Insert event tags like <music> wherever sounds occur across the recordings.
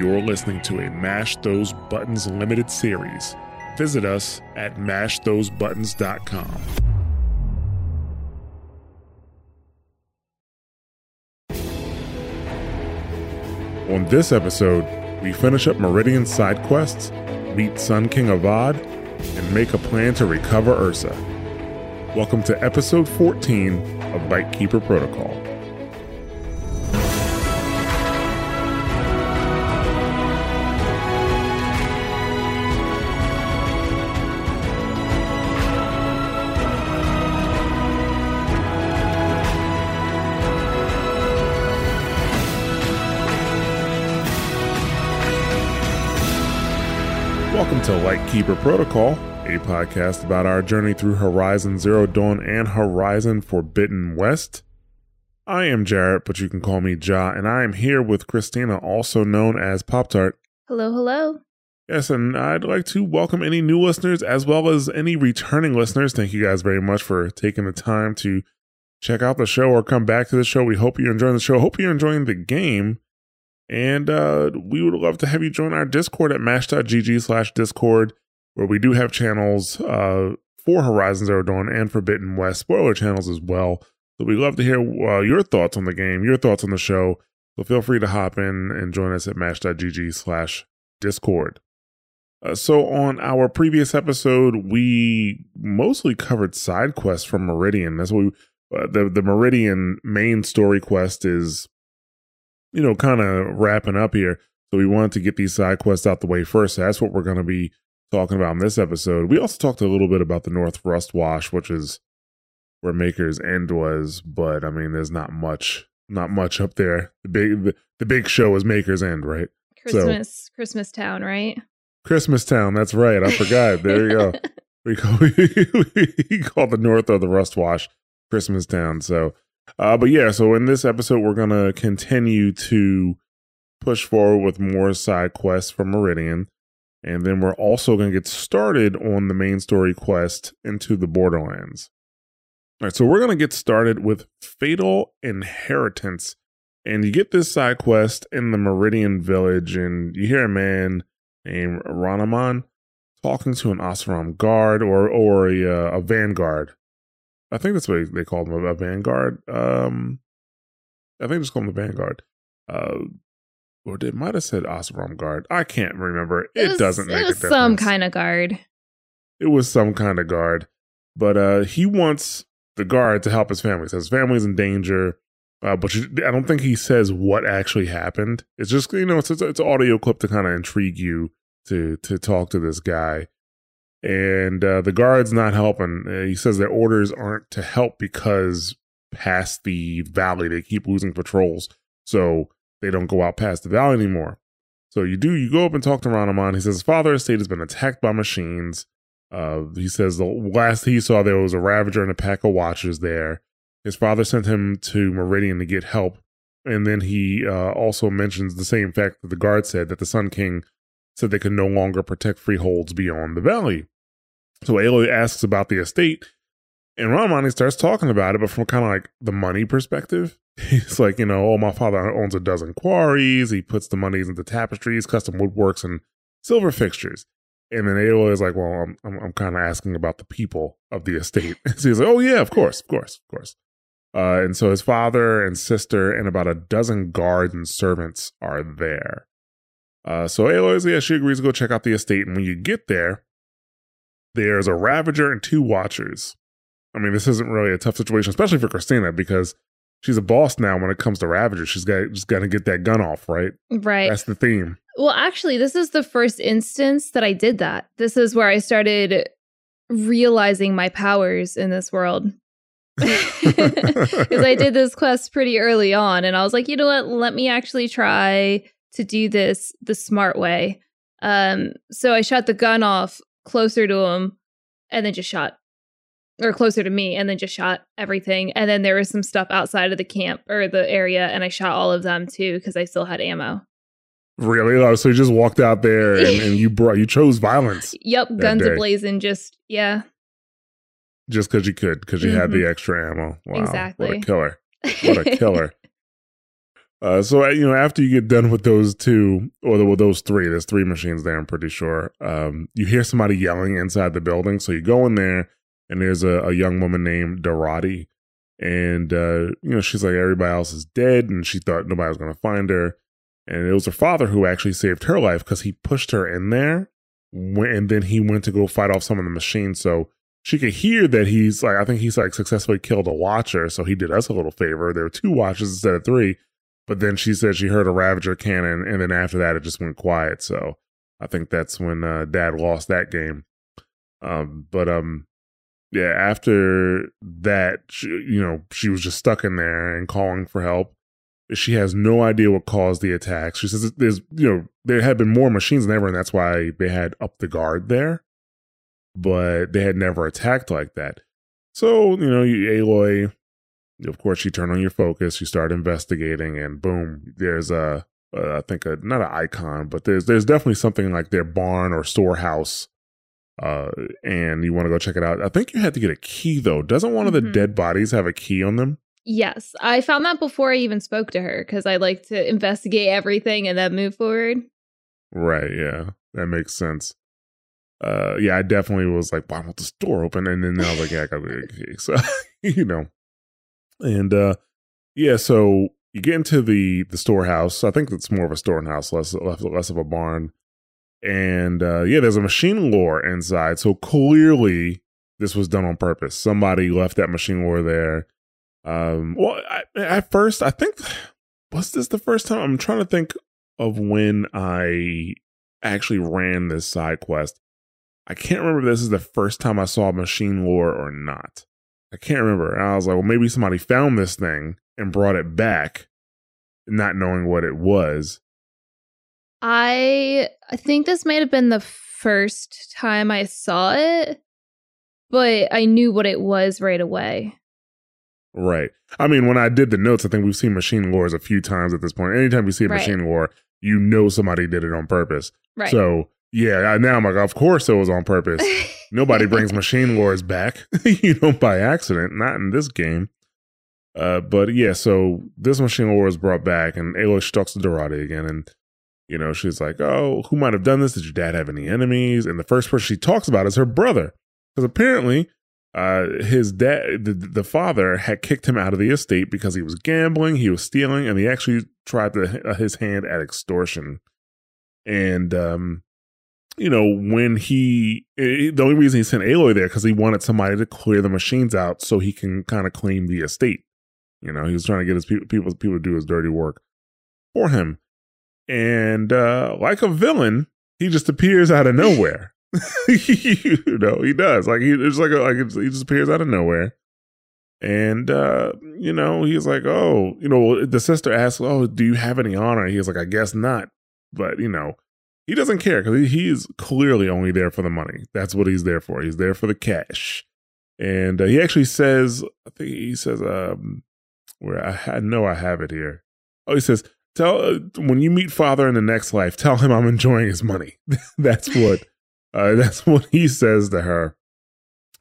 you're listening to a Mash Those Buttons limited series. Visit us at mashthosebuttons.com. On this episode, we finish up Meridian side quests, meet Sun King Avad, and make a plan to recover Ersa. Welcome to episode 14 of Lightkeeper Protocol. Lightkeeper Protocol, a podcast about our journey through Horizon Zero Dawn and Horizon Forbidden West. I am Jarrett, but you can call me Ja, and I am here with Christina, also known as Pop Tart. Hello, hello. Yes, and I'd like to welcome any new listeners as well as any returning listeners. Thank you guys very much for taking the time to check out the show or come back to the show. We hope you're enjoying the show. Hope you're enjoying the game. And uh, we would love to have you join our Discord at mash.gg slash Discord, where we do have channels uh, for Horizon Zero Dawn and Forbidden West, spoiler channels as well. So we'd love to hear uh, your thoughts on the game, your thoughts on the show. So feel free to hop in and join us at mash.gg slash Discord. Uh, so on our previous episode, we mostly covered side quests from Meridian. That's what we, uh, the the Meridian main story quest is you know, kind of wrapping up here. So we wanted to get these side quests out the way first. So that's what we're going to be talking about in this episode. We also talked a little bit about the North Rust Wash, which is where Maker's End was, but I mean, there's not much, not much up there. The big, the, the big show is Maker's End, right? Christmas, so, Christmas Town, right? Christmas Town. That's right. I forgot. there you go. <laughs> We call <laughs> we call the North of the Rust Wash Christmas Town. So uh, but yeah, so in this episode, we're going to continue to push forward with more side quests from Meridian. And then we're also going to get started on the main story quest into the Borderlands. All right, so we're going to get started with Fatal Inheritance. And you get this side quest in the Meridian village, and you hear a man named Ranaman talking to an Oseram guard or, or a, uh, a vanguard I think that's what they call them a vanguard. Um, I think they just call them the vanguard. Uh, or they might have said Oseram guard. I can't remember. It, it was, doesn't make it was some kind of guard. It was some kind of guard, but uh, he wants the guard to help his family. So his family's in danger. Uh, but you, I don't think he says what actually happened. It's just you know it's it's, it's audio clip to kind of intrigue you to to talk to this guy and uh, the guard's not helping. Uh, he says their orders aren't to help because past the valley they keep losing patrols, so they don't go out past the valley anymore. So you do you go up and talk to Ranaman. He says his father estate has been attacked by machines. Uh, he says the last he saw there was a Ravager and a pack of Watchers there. His father sent him to Meridian to get help, and then he uh, also mentions the same fact that the guard said that the Sun King said they could no longer protect freeholds beyond the valley. So Aloy asks about the estate, and Ramani starts talking about it, but from kind of like the money perspective. <laughs> He's like, you know, oh, my father owns a dozen quarries. He puts the monies into tapestries, custom woodworks, and silver fixtures. And then Aloy is like, well, I'm, I'm, I'm kind of asking about the people of the estate. <laughs> so he's like, oh, yeah, of course, of course, of course. Uh, and so his father and sister and about a dozen guards and servants are there. Uh, so Aloy, yeah, she agrees to go check out the estate. And when you get there, there's a Ravager and two Watchers. I mean, this isn't really a tough situation, especially for Christina, because she's a boss now when it comes to Ravager. She's got just got to get that gun off, right? Right. That's the theme. Well, actually, this is the first instance that I did that. This is where I started realizing my powers in this world. <laughs> Because I did this quest pretty early on, and I was like, you know what? Let me actually try to do this the smart way. Um, so I shot the gun off closer to him and then just shot or closer to me and then just shot everything and then there was some stuff outside of the camp or the area and i shot all of them too because i still had ammo really oh, so you just walked out there and, and you <laughs> brought you chose violence yep guns ablazing just yeah just because you could because you mm-hmm. had the mm-hmm. extra ammo wow exactly what a killer what a killer <laughs> Uh, so you know, after you get done with those two, or with those three, there's three machines there. I'm pretty sure. Um, you hear somebody yelling inside the building, so you go in there, and there's a, a young woman named Dorati, and uh, you know she's like everybody else is dead, and she thought nobody was going to find her, and it was her father who actually saved her life because he pushed her in there, and then he went to go fight off some of the machines, so she could hear that he's like I think he's like successfully killed a watcher, so he did us a little favor. There were two watchers instead of three but then she said she heard a Ravager cannon, and then after that, it just went quiet. So I think that's when uh, Dad lost that game. Um, but um, yeah, after that, she, you know, she was just stuck in there and calling for help. She has no idea what caused the attacks. She says there's, you know, there had been more machines than ever, and that's why they had up the guard there. But they had never attacked like that. So, you know, Aloy of course, you turn on your focus, you start investigating, and boom, there's a, I think a, not an icon, but there's there's definitely something like their barn or storehouse, uh, and you want to go check it out. I think you had to get a key though. Doesn't one of the mm-hmm. dead bodies have a key on them? Yes, I found that before I even spoke to her because I like to investigate everything and then move forward. Right. Yeah, that makes sense. Uh, yeah, I definitely was like, "Why won't the store open?" And then I was like, "Yeah, I got a key." <laughs> So, you know, and uh, yeah, so you get into the the storehouse. I think it's more of a storehouse, less less, less of a barn. And uh, yeah, there's a machine lure inside. So clearly, this was done on purpose. Somebody left that machine lure there. Um, well, I, at first, I think was this the first time? I'm trying to think of when I actually ran this side quest. I can't remember if this is the first time I saw machine lure or not. I can't remember. And I was like, well, maybe somebody found this thing and brought it back, not knowing what it was. I I think this might have been the first time I saw it, but I knew what it was right away. Right. I mean, when I did the notes, I think we've seen machine lures a few times at this point. Anytime you see a right. machine lure, you know somebody did it on purpose. Right. So yeah, now I'm like, of course it was on purpose. Nobody <laughs> brings machine lures back, <laughs> you know, by accident. Not in this game. Uh, but yeah, so this machine lure is brought back, and Aloy talks to Dorati again, and you know, she's like, "Oh, who might have done this? Did your dad have any enemies?" And the first person she talks about is her brother, because apparently, uh, his dad, the, the father, had kicked him out of the estate because he was gambling, he was stealing, and he actually tried to, uh, his hand at extortion. And um, you know, when he, it, the only reason he sent Aloy there because he wanted somebody to clear the machines out so he can kind of claim the estate. You know, he was trying to get his people, people, people to do his dirty work for him. And uh, like a villain, he just appears out of nowhere. <laughs> <laughs> you know, he does. Like he, it's like a, like it's, he just appears out of nowhere. And uh, you know, he's like, oh, you know, the sister asks, oh, do you have any honor? He's like, I guess not. But you know, he doesn't care because he, is clearly only there for the money. That's what he's there for. He's there for the cash. And uh, he actually says, I think he says, um, where I, I know I have it here. Oh, he says, tell uh, when you meet father in the next life, tell him I'm enjoying his money. <laughs> that's what uh, that's <laughs> what he says to her.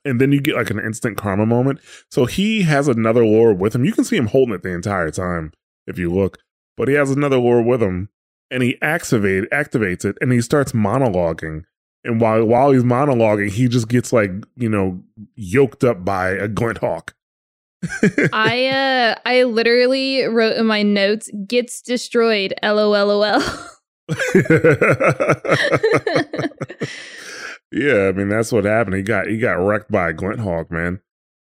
And then you get like an instant karma moment. So he has another lure with him. You can see him holding it the entire time if you look, but he has another lure with him and he activate activates it and he starts monologuing. And while while he's monologuing, he just gets like, you know, yoked up by a glint hawk. I <laughs> uh I literally wrote in my notes gets destroyed LOLOL. yeah, I mean that's what happened. He got he got wrecked by a glint hawk, man.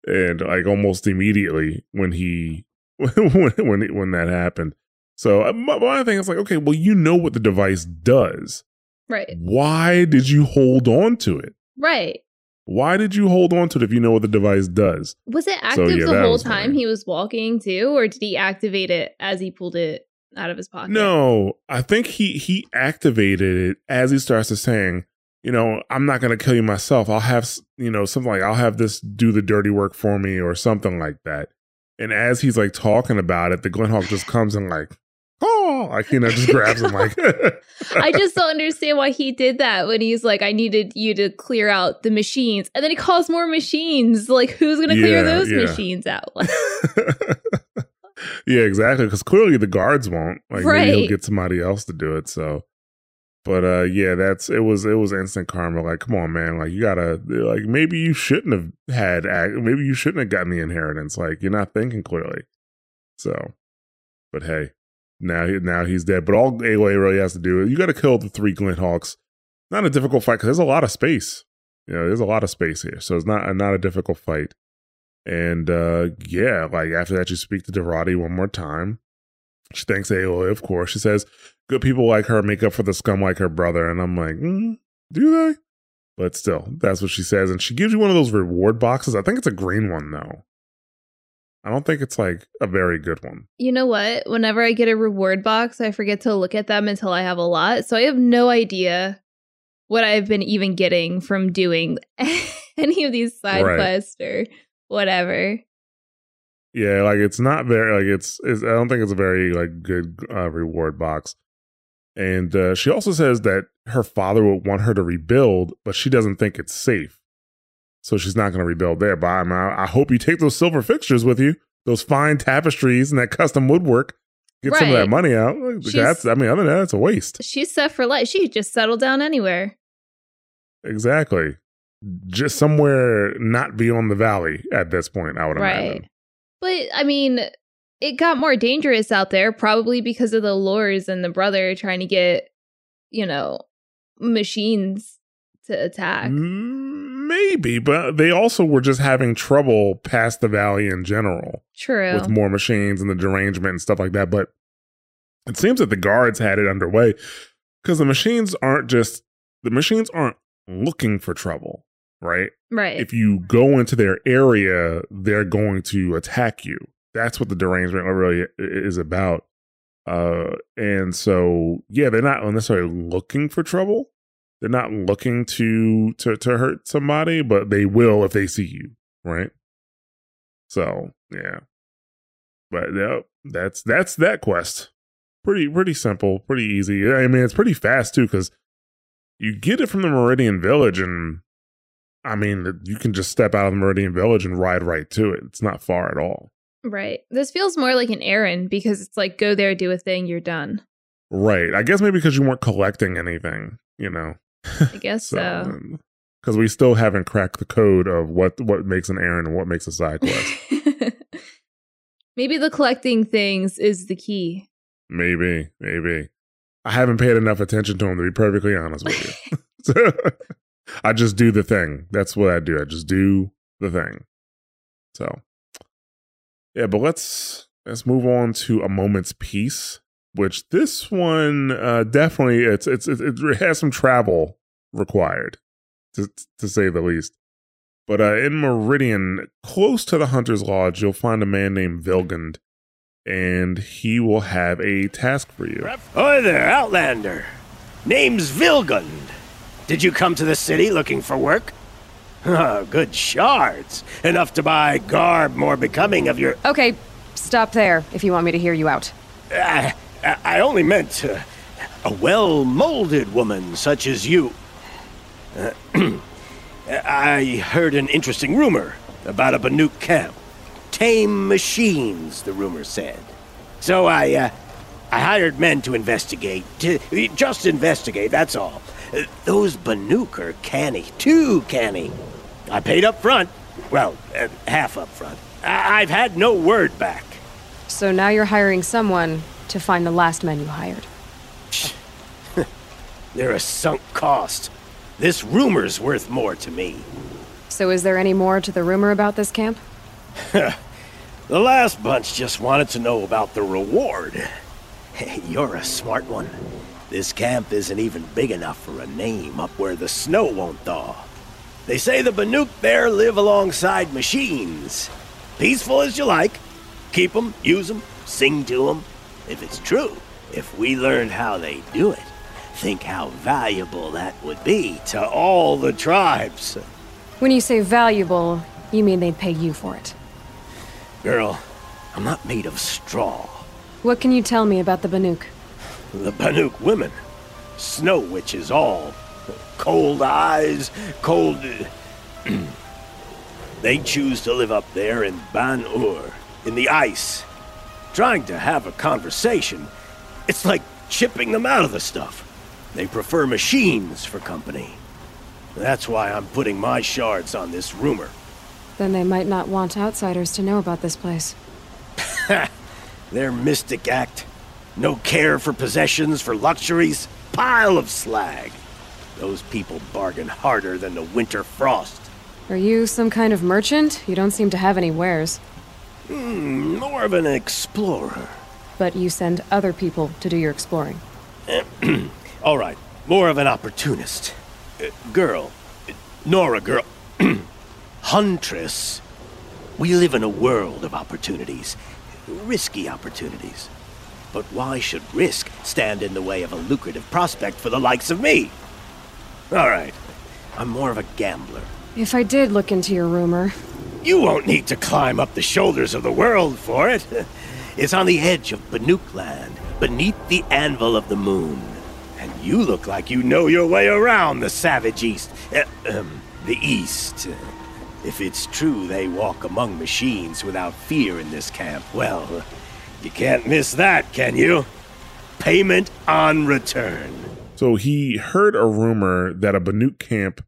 And like almost immediately when he <laughs> when when when that happened. So uh, my, my thing is like, okay, well, you know what the device does. Right. Why did you hold on to it? Right. Why did you hold on to it if you know what the device does? Was it active so, yeah, the whole time funny. he was walking too, or did he activate it as he pulled it out of his pocket? No, I think he he activated it as he starts to saying, you know, I'm not going to kill you myself. I'll have, you know, something like I'll have this do the dirty work for me or something like that. And as he's like talking about it, the Glint Hawk just comes and like oh, like you know, just grabs him like. <laughs> I just don't understand why he did that when he's like, I needed you to clear out the machines, and then he calls more machines. Like, who's gonna clear yeah, those yeah. machines out? <laughs> yeah, exactly. Because clearly the guards won't. Like maybe he'll get somebody else to do it. So, but uh, yeah, that's it. Was it was instant karma? Like, come on, man. Like you gotta like maybe you shouldn't have had. Maybe you shouldn't have gotten the inheritance. Like you're not thinking clearly. So, but hey, now now he's dead. But all Aloy really has to do is you got to kill the three Glint Hawks. Not a difficult fight because there's a lot of space. You know, there's a lot of space here, so it's not not a difficult fight. And uh yeah, like after that, you speak to Dorati one more time. She thanks Aloy, of course. She says, "Good people like her make up for the scum like her brother." And I'm like, mm, "Do they?" But still, that's what she says, and she gives you one of those reward boxes. I think it's a green one though. I don't think it's like a very good one. You know what? Whenever I get a reward box, I forget to look at them until I have a lot. So I have no idea what I've been even getting from doing <laughs> any of these side Right. quests or whatever. Yeah, like it's not very like it's, it's I don't think it's a very like good uh, reward box. And uh, she also says that her father would want her to rebuild, but she doesn't think it's safe, so she's not going to rebuild there. But I'm, I, I hope you take those silver fixtures with you, those fine tapestries and that custom woodwork. Get some of that money out. She's- That's I mean, other than that, it's a waste. She's set for life. She just settled down anywhere. Exactly. Just somewhere not beyond the valley at this point. I would Right. imagine. But I mean, it got more dangerous out there, probably because of the lures and the brother trying to get, you know, machines to attack. Mm, Maybe, but they also were just having trouble past the valley in general True. with more machines and the derangement and stuff like that. But it seems that the guards had it underway because the machines aren't just the machines aren't looking for trouble, right? right. If you go into their area, they're going to attack you. That's what the derangement really is about. Uh, and so, yeah, they're not necessarily looking for trouble. They're not looking to to to hurt somebody, but they will if they see you, right? So, yeah. But yeah, that's that's that quest. Pretty pretty simple, pretty easy. I mean, it's pretty fast too because you get it from the Meridian Village, and I mean, you can just step out of the Meridian Village and ride right to it. It's not far at all. right. This feels more like an errand because it's like go there, do a thing, you're done. Right. I guess maybe because you weren't collecting anything, you know. I guess <laughs> so. because um, we still haven't cracked the code of what what makes an errand and what makes a side quest. <laughs> Maybe the collecting things is the key. maybe, maybe. I haven't paid enough attention to them to be perfectly honest with you. So, <laughs> I just do the thing. That's what I do. I just do the thing. So, yeah, but let's let's move on to a moment's peace. Which this one uh, definitely it's it's it, it has some travel required, to to say the least. But uh, in Meridian, close to the Hunter's Lodge, you'll find a man named Vilgund, and he will have a task for you. Hi there, Outlander. Name's Vilgund. Did you come to the city looking for work? Oh, <laughs> good shards. Enough to buy garb more becoming of your. Okay, stop there if you want me to hear you out. I, I only meant uh, a well molded woman such as you. Uh, <clears throat> I heard an interesting rumor about a Banuk camp. Tame machines, the rumor said. So I, uh, I hired men to investigate. To, just investigate, that's all. Uh, those Banuk are canny, too canny. I paid up front. Well, uh, half up front. I- I've had no word back. So now you're hiring someone to find the last men you hired. <laughs> They're a sunk cost. This rumor's worth more to me. So is there any more to the rumor about this camp? <laughs> The last bunch just wanted to know about the reward. <laughs> You're a smart one. This camp isn't even big enough for a name up where the snow won't thaw. They say the Banuk there live alongside machines. Peaceful as you like. Keep 'em, use 'em, sing to 'em. If it's true, if we learned how they do it, think how valuable that would be to all the tribes. When you say valuable, you mean they'd pay you for it. Girl, I'm not made of straw. What can you tell me about the Banuk? The Banuk women. Snow witches all. Cold eyes, cold. <clears throat> they choose to live up there in Ban Ur, in the ice. Trying to have a conversation, it's like chipping them out of the stuff. They prefer machines for company. That's why I'm putting my shards on this rumor. Then they might not want outsiders to know about this place. Ha! <laughs> Their mystic act. No care for possessions, for luxuries. Pile of slag. Those people bargain harder than the winter frost. Are you some kind of merchant? You don't seem to have any wares. Hmm, more of an explorer. But you send other people to do your exploring. <clears throat> All right, more of an opportunist. Uh, girl. Uh, Nora girl. <clears throat> Huntress. We live in a world of opportunities. Risky opportunities. But why should risk stand in the way of a lucrative prospect for the likes of me? All right, I'm more of a gambler. If I did look into your rumor, You won't need to climb up the shoulders of the world for it. <laughs> It's on the edge of Banuk land, beneath the anvil of the moon. And you look like you know your way around the savage east. Uh, um, the east. If it's true they walk among machines without fear in this camp, well, you can't miss that, can you? Payment on return. So he heard a rumor that a Banuk camp,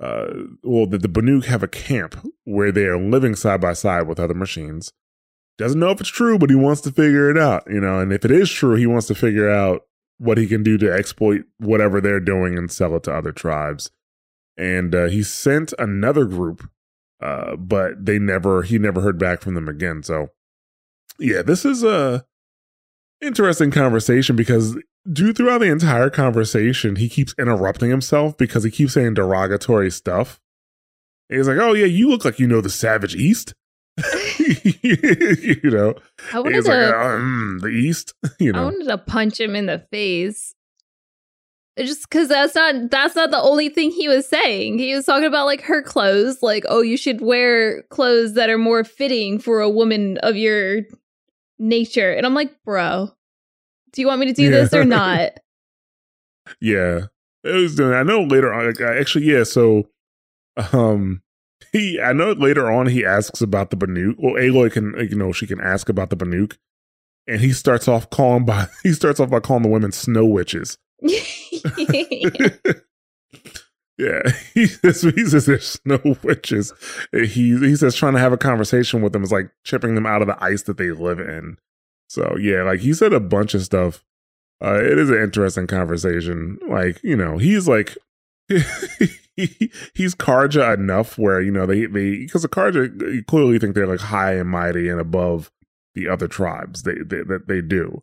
uh, well, that the Banuk have a camp where they are living side by side with other machines. Doesn't know if it's true, but he wants to figure it out, you know. And if it is true, he wants to figure out what he can do to exploit whatever they're doing and sell it to other tribes. And uh, he sent another group, uh, but they never, he never heard back from them again. So, yeah, this is a interesting conversation because due throughout the entire conversation, he keeps interrupting himself because he keeps saying derogatory stuff. He's like, "Oh yeah, you look like you know the Savage East." <laughs> you know, I wanted to, like, "Oh, mm, the East. <laughs> you know I wanted to punch him in the face. Just because that's not that's not the only thing he was saying. He was talking about like her clothes, like oh, you should wear clothes that are more fitting for a woman of your nature. And I'm like, bro, do you want me to do Yeah. this or <laughs> not? yeah, it was doing. I know later on. Like, actually, yeah. So, um, he. I know later on he asks about the Banuk. Well, Aloy can, you know, she can ask about the Banuk, and he starts off calling by. <laughs> He starts off by calling the women snow witches. <laughs> yeah, he says, he says they're snow witches. He he says trying to have a conversation with them is like chipping them out of the ice that they live in. So yeah, like he said a bunch of stuff. Uh, it is an interesting conversation. Like you know, he's like he, <laughs> he's Carja enough where you know they they because the Carja you clearly think they're like high and mighty and above the other tribes they, they that they do.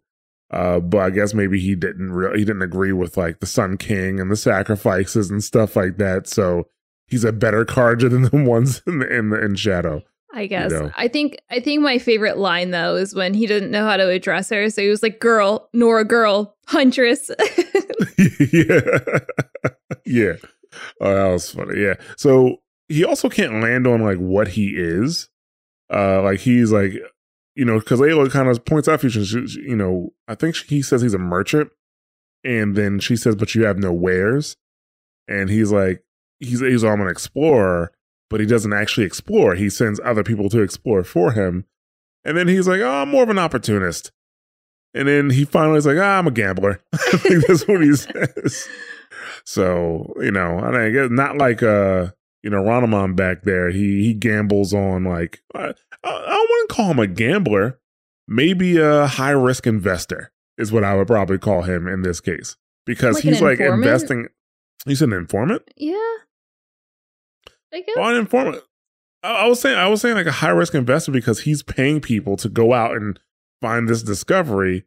Uh, but I guess maybe he didn't really he didn't agree with like the Sun King and the sacrifices and stuff like that. So he's a better Carja than the <laughs> ones in the, in, the, in Shadow. I guess. know. I think I think my favorite line though is when he didn't know how to address her. So he was like, girl, Nora girl, huntress. <laughs> <laughs> yeah, yeah. Oh, that was funny. Yeah. So he also can't land on like what he is. Uh, like he's like, you know, because Layla kind of points out, she, she- she- you know, I think he says he's a merchant, and then she says, "But you have no wares," and he's like, he's he's I'm an explorer, but he doesn't actually explore. He sends other people to explore for him, and then he's like, "Oh, I'm more of an opportunist." And then he finally is like, ah, I'm a gambler. <laughs> I think that's what he says. So, you know, I it's not like uh, you know, Ronamon back there. He he gambles on like I, I I wouldn't call him a gambler. Maybe a high risk investor is what I would probably call him in this case. Because Like he's like informant? investing He's an informant? yeah. I guess. Well, an informant. I, I was saying I was saying like a high risk investor because he's paying people to go out and find this discovery,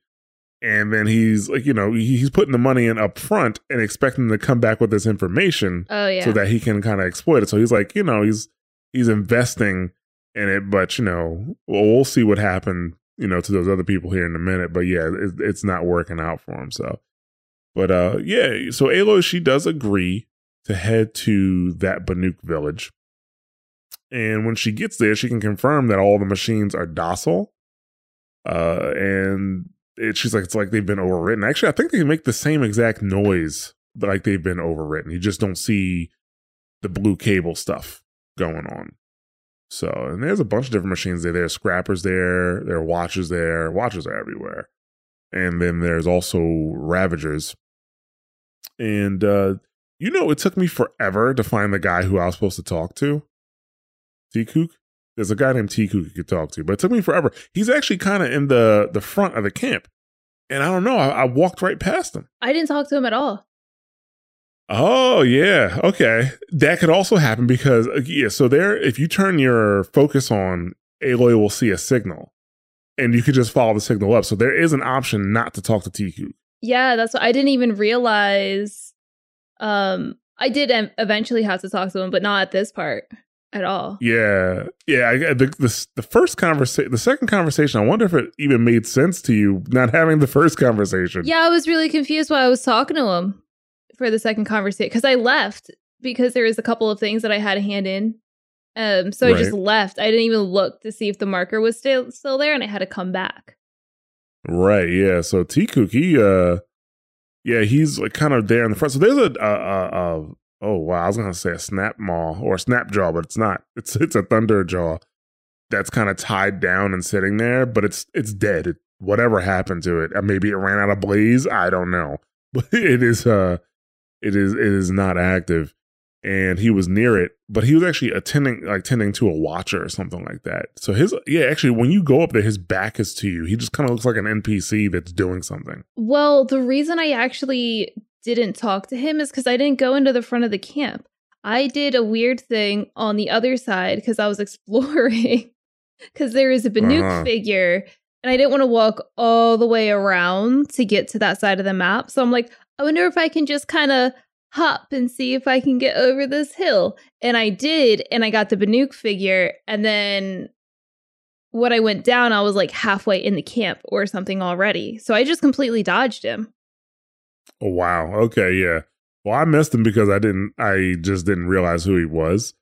and then he's like, you know, he's putting the money in up front and expecting them to come back with this information oh yeah. so that he can kind of exploit it. So he's like, you know, he's he's investing in it, but you know, well, we'll see what happened, you know, to those other people here in a minute. But yeah, it, it's not working out for him. So, but uh, yeah, so Aloy she does agree to head to that Banuk village, and when she gets there, she can confirm that all the machines are docile. Uh, and it, she's like, it's like they've been overwritten. Actually, I think they make the same exact noise like they've been overwritten. You just don't see the blue cable stuff going on. So, and there's a bunch of different machines there. There's scrappers there, there are watchers there. Watchers are everywhere. And then there's also Ravagers. And, uh, you know, it took me forever to find the guy who I was supposed to talk to. Tikuk. There's a guy named Tikuk you could talk to, but it took me forever. He's actually kind of in the the front of the camp, and I don't know. I, I walked right past him. I didn't talk to him at all. Oh yeah, okay. That could also happen because uh, yeah. So there, if you turn your focus on, Aloy will see a signal, and you could just follow the signal up. So there is an option not to talk to Tikuk. Yeah, that's what I didn't even realize. Um, I did eventually have to talk to him, but not at this part at all. Yeah, yeah. I, the, the the first conversation, the second conversation. I wonder if it even made sense to you not having the first conversation. Yeah, I was really confused while I was talking to him for the second conversation because I left because there was a couple of things that I had to hand in. Um, so I just left. I didn't even look to see if the marker was still still there, and I had to come back. Right. Yeah. So Tikuk, he, uh, yeah, he's like kind of there in the front. So there's a, a, a, a oh wow, I was gonna say a snap maw or a snap jaw, but it's not. It's it's a thunder jaw that's kind of tied down and sitting there, but it's it's dead. It, whatever happened to it, uh, maybe it ran out of blaze. I don't know, <laughs> but it is uh, it is it is not active. And he was near it, but he was actually attending, like tending to a watcher or something like that. So his, yeah, actually, when you go up there, his back is to you. He just kind of looks like an NPC that's doing something. Well, the reason I actually didn't talk to him is because I didn't go into the front of the camp. I did a weird thing on the other side because I was <laughs> exploring. Because there is a Banuk Uh-huh. figure, and I didn't want to walk all the way around to get to that side of the map. So I'm like, I wonder if I can just kind of hop and see if I can get over this hill. And I did, and I got the Banuk figure. And then when I went down, I was like halfway in the camp or something already. So I just completely dodged him. Oh wow. Okay, yeah. Well, I missed him because I didn't. I just didn't realize who he was.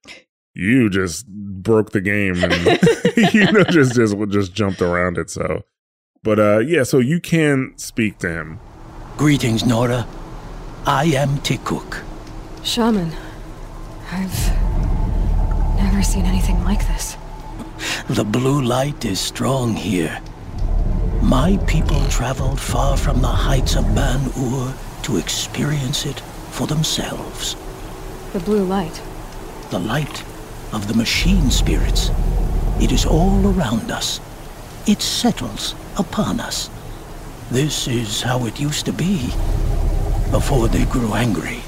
You just broke the game and <laughs> you know <laughs> just just just jumped around it. So, but uh, yeah. So you can speak to him. Greetings, Nora. I am Tikuk. Shaman, I've never seen anything like this. The blue light is strong here. My people traveled far from the heights of Ban-Ur to experience it for themselves. The blue light. The light of the machine spirits. It is all around us. It settles upon us. This is how it used to be before they grew angry.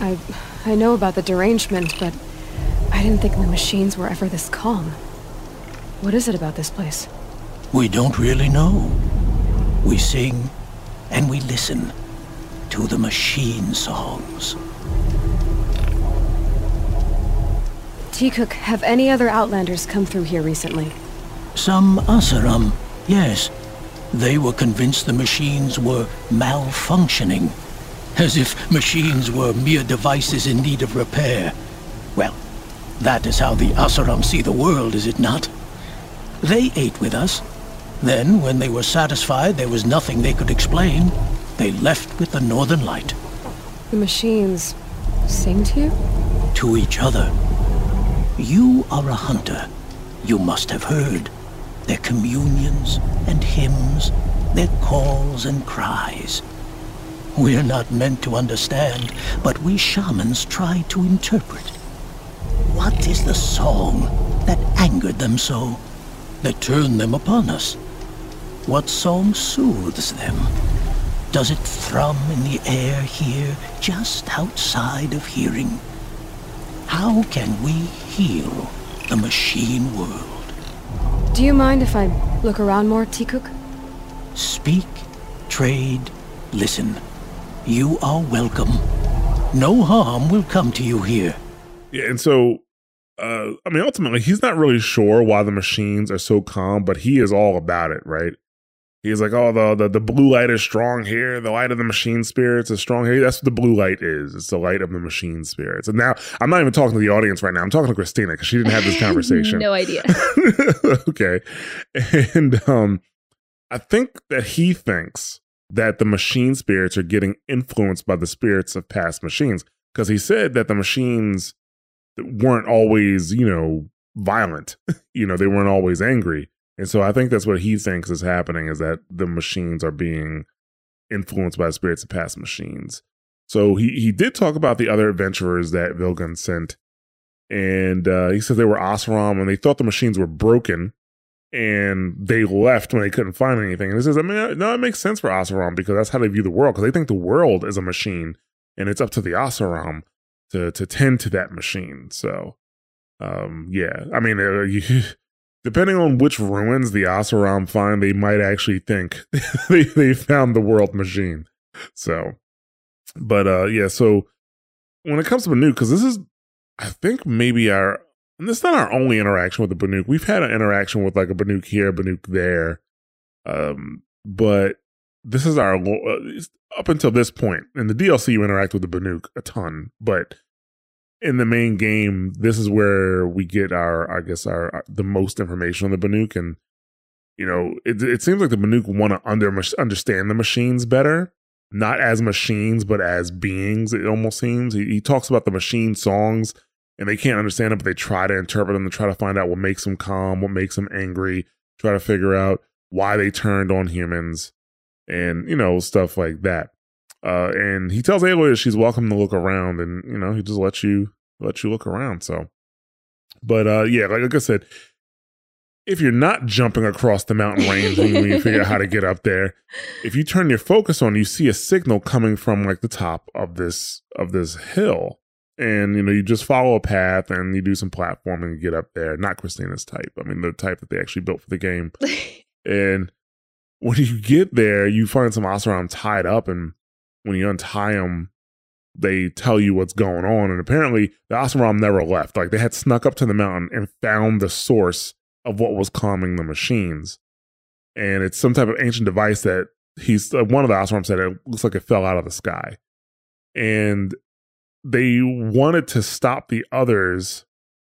I I know about the derangement, but I didn't think the machines were ever this calm. What is it about this place? We don't really know. We sing and we listen to the machine songs. Tikuk, have any other Outlanders come through here recently? Some Oseram, yes. They were convinced the machines were malfunctioning. As if machines were mere devices in need of repair. Well, that is how the Oseram see the world, is it not? They ate with us. Then, when they were satisfied there was nothing they could explain, they left with the Northern Light. The machines sing to you? to each other. You are a hunter. You must have heard their communions and hymns, their calls and cries. We're not meant to understand, but we shamans try to interpret. What is the song that angered them so, that turned them upon us? What song soothes them? Does it thrum in the air here, just outside of hearing? How can we heal the machine world? Do you mind if I look around more, Tikuk? Speak, trade, listen. You are welcome. No harm will come to you here. Yeah, and so uh I mean ultimately he's not really sure why the machines are so calm, but he is all about it, right? He's like, oh, the, the the blue light is strong here. The light of the machine spirits is strong here. That's what the blue light is. It's the light of the machine spirits. And now I'm not even talking to the audience right now. I'm talking to Christina because she didn't have this <laughs> conversation. no idea. <laughs> okay. And um I think that he thinks that the machine spirits are getting influenced by the spirits of past machines because he said that the machines weren't always, you know, violent. <laughs> you know, they weren't always angry. And so I think that's what he thinks is happening is that the machines are being influenced by the spirits of past machines. So he, he did talk about the other adventurers that Vilgun sent. And uh, he said they were Oseram and they thought the machines were broken and they left when they couldn't find anything. And he says, I mean, no, it makes sense for Oseram because that's how they view the world because they think the world is a machine and it's up to the Oseram to, to tend to that machine. So, um, yeah, I mean, uh, you, <laughs> depending on which ruins the Oseram find, they might actually think <laughs> they, they found the world machine. So, but uh, yeah, so when it comes to Banuk, because this is, I think maybe our, and this is not our only interaction with the Banuk. We've had an interaction with like a Banuk here, Banuk there, um, but this is our uh, up until this point in the DLC. You interact with the Banuk a ton, but in the main game, this is where we get our, I guess, our, our the most information on the Banuk, and you know, it, it seems like the Banuk want to under understand the machines better, not as machines, but as beings. It almost seems he, he talks about the machine songs, and they can't understand it, but they try to interpret them and try to find out what makes them calm, what makes them angry, try to figure out why they turned on humans, and you know, stuff like that. Uh, and he tells Aloy that she's welcome to look around, and you know, he just lets you let you look around. So, but uh, yeah, like, like I said, if you're not jumping across the mountain range when you figure out how to get up there, if you turn your focus on, you see a signal coming from like the top of this of this hill, and you know you just follow a path and you do some platforming and get up there. Not Christina's type. I mean the type that they actually built for the game. <laughs> and when you get there, you find some Oseram tied up, and when you untie them, they tell you what's going on. And apparently, the Oseram never left. Like they had snuck up to the mountain and found the source of what was calming the machines. And it's some type of ancient device that he's uh, one of the Oseram said it looks like it fell out of the sky. And they wanted to stop the others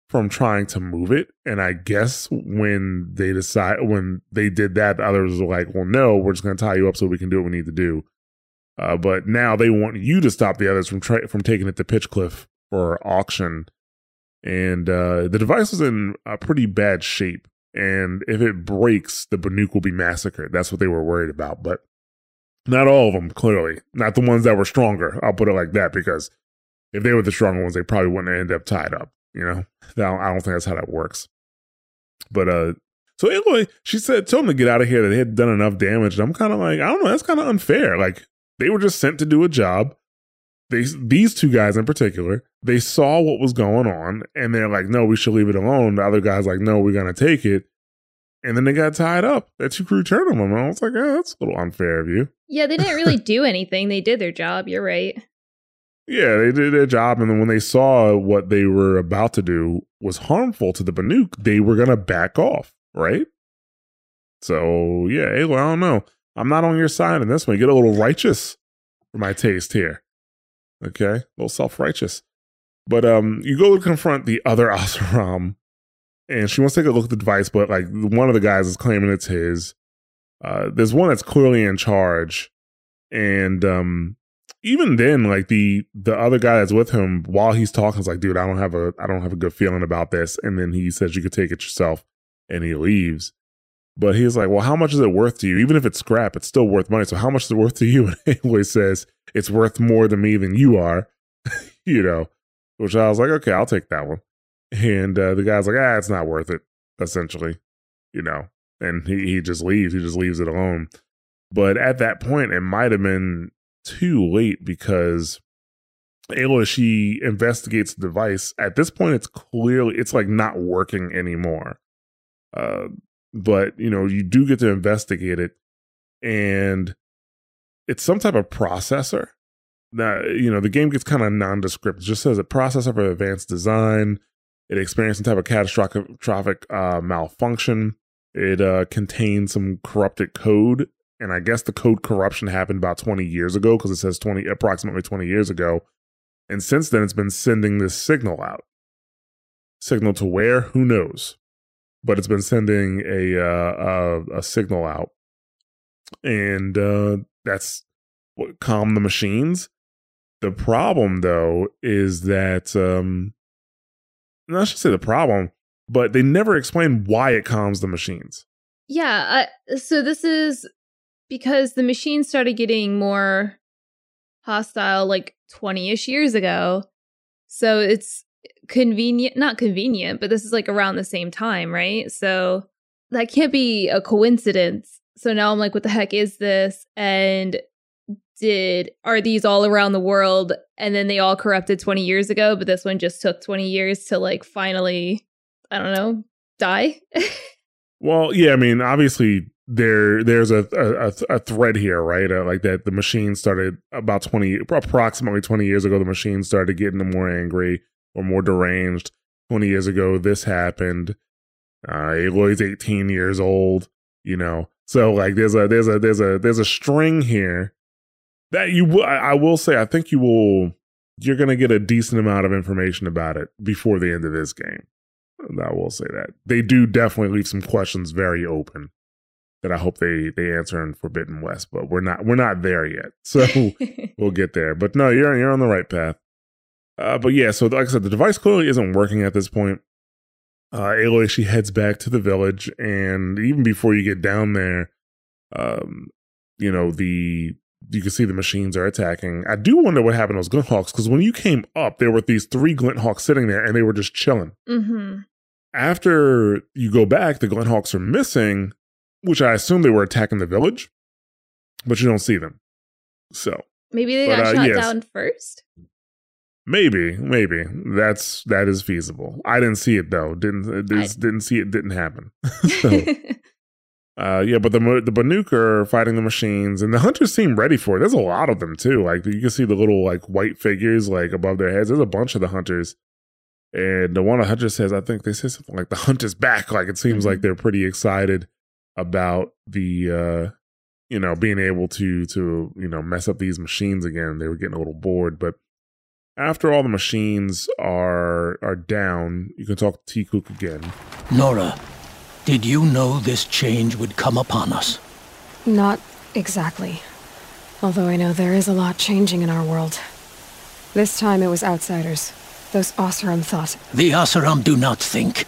from trying to move it. And I guess when they decide when they did that, the others were like, well, no, we're just gonna tie you up so we can do what we need to do. Uh, but now they want you to stop the others from from taking it to Pitchcliff for auction and uh, the device is in a pretty bad shape. And if it breaks, the Banuk will be massacred. That's what they were worried about. But not all of them, clearly. Not the ones that were stronger. I'll put it like that because if they were the stronger ones, they probably wouldn't end up tied up. You know, I don't think that's how that works. But uh, so anyway, she said, told them to get out of here. That they had done enough damage. And I'm kind of like, I don't know. That's kind of unfair. Like they were just sent to do a job they these two guys in particular they saw what was going on and they're like no we should leave it alone the other guy's like no we're gonna take it and then they got tied up that you crew turned on them i was like oh, that's a little unfair of you yeah they didn't really <laughs> do anything they did their job you're right yeah they did their job and then when they saw what they were about to do was harmful to the banuk they were gonna back off right so yeah Aloy, i don't know i'm not on your side in this one get a little righteous for my taste here Okay, a little self righteous. But um, you go to confront the other <laughs> Oseram, and she wants to take a look at the device, but like one of the guys is claiming it's his. Uh, there's one that's clearly in charge, and um, even then, like the the other guy that's with him, while he's talking, is like, "Dude, I don't have a I don't have a good feeling about this." And then he says, "You could take it yourself," and he leaves. But he's like, well, how much is it worth to you? Even if it's scrap, it's still worth money. So how much is it worth to you? <laughs> And Aloy says, it's worth more to me than you are, <laughs> you know, which I was like, okay, I'll take that one. And uh, the guy's like, ah, it's not worth it, essentially, you know, and he, he just leaves. He just leaves it alone. But at that point, it might have been too late because Aloy, she investigates the device. At this point, it's clearly, it's like not working anymore. Uh, but you know you do get to investigate it and it's some type of processor that you know the game gets kind of nondescript it just says a processor for advanced design it experienced some type of catastrophic uh, malfunction it uh, contains some corrupted code and i guess the code corruption happened about 20 years ago because it says 20 approximately 20 years ago and since then it's been sending this signal out signal to where who knows but it's been sending a uh, a, a signal out, and uh, that's what calm the machines. The problem, though, is that um, not should say the problem, but they never explain why it calms the machines. Yeah. So this is because the machines started getting more hostile like 20 ish years ago. So it's convenient, not convenient, but this is like around the same time, right? So that can't be a coincidence. So now I'm like, what the heck is this? And did are these all around the world and then they all corrupted 20 years ago, but this one just took 20 years to like finally, I don't know, die? <laughs> well, yeah, I mean, obviously there there's a a, a thread here, right? Uh, like that the machine started about 20 approximately 20 years ago the machine started getting more angry or more deranged. 20 years ago this happened. Uh Aloy's 18 years old, you know. So like there's a there's a there's a there's a string here that you will I, will say I think you will you're to get a decent amount of information about it before the end of this game. I will say that. They do definitely leave some questions very open that I hope they they answer in Forbidden West, but we're not we're not there yet. <laughs> So <laughs> we'll get there. But no, you're you're on the right path. Uh, but yeah, so like I said, the device clearly isn't working at this point. Uh, Aloy she heads back to the village, and even before you get down there, um, you know the you can see the machines are attacking. I do wonder what happened to those Glint Hawks because when you came up, there were these three Glint Hawks sitting there, and they were just chilling. Mm-hmm. After you go back, the Glint Hawks are missing, which I assume they were attacking the village, but you don't see them. So maybe they but, got uh, shot yes. down first. Maybe, maybe that's that is feasible. I didn't see it though. Didn't I, didn't see it. Didn't happen. <laughs> so, <laughs> uh, yeah, but the the Banuk are fighting the machines, and the hunters seem ready for it. There's a lot of them too. Like you can see the little like white figures like above their heads. There's a bunch of the hunters, and the one of the hunters says, I think they say something like the hunt is back. Like it seems mm-hmm. like they're pretty excited about the uh you know being able to to you know mess up these machines again. They were getting a little bored but after all the machines are are down you can talk to Tikuk again. Nora did you know this change would come upon us? Not exactly. Although i know there is a lot changing in our world. This time it was outsiders. Those Oseram thought. The Oseram do not think.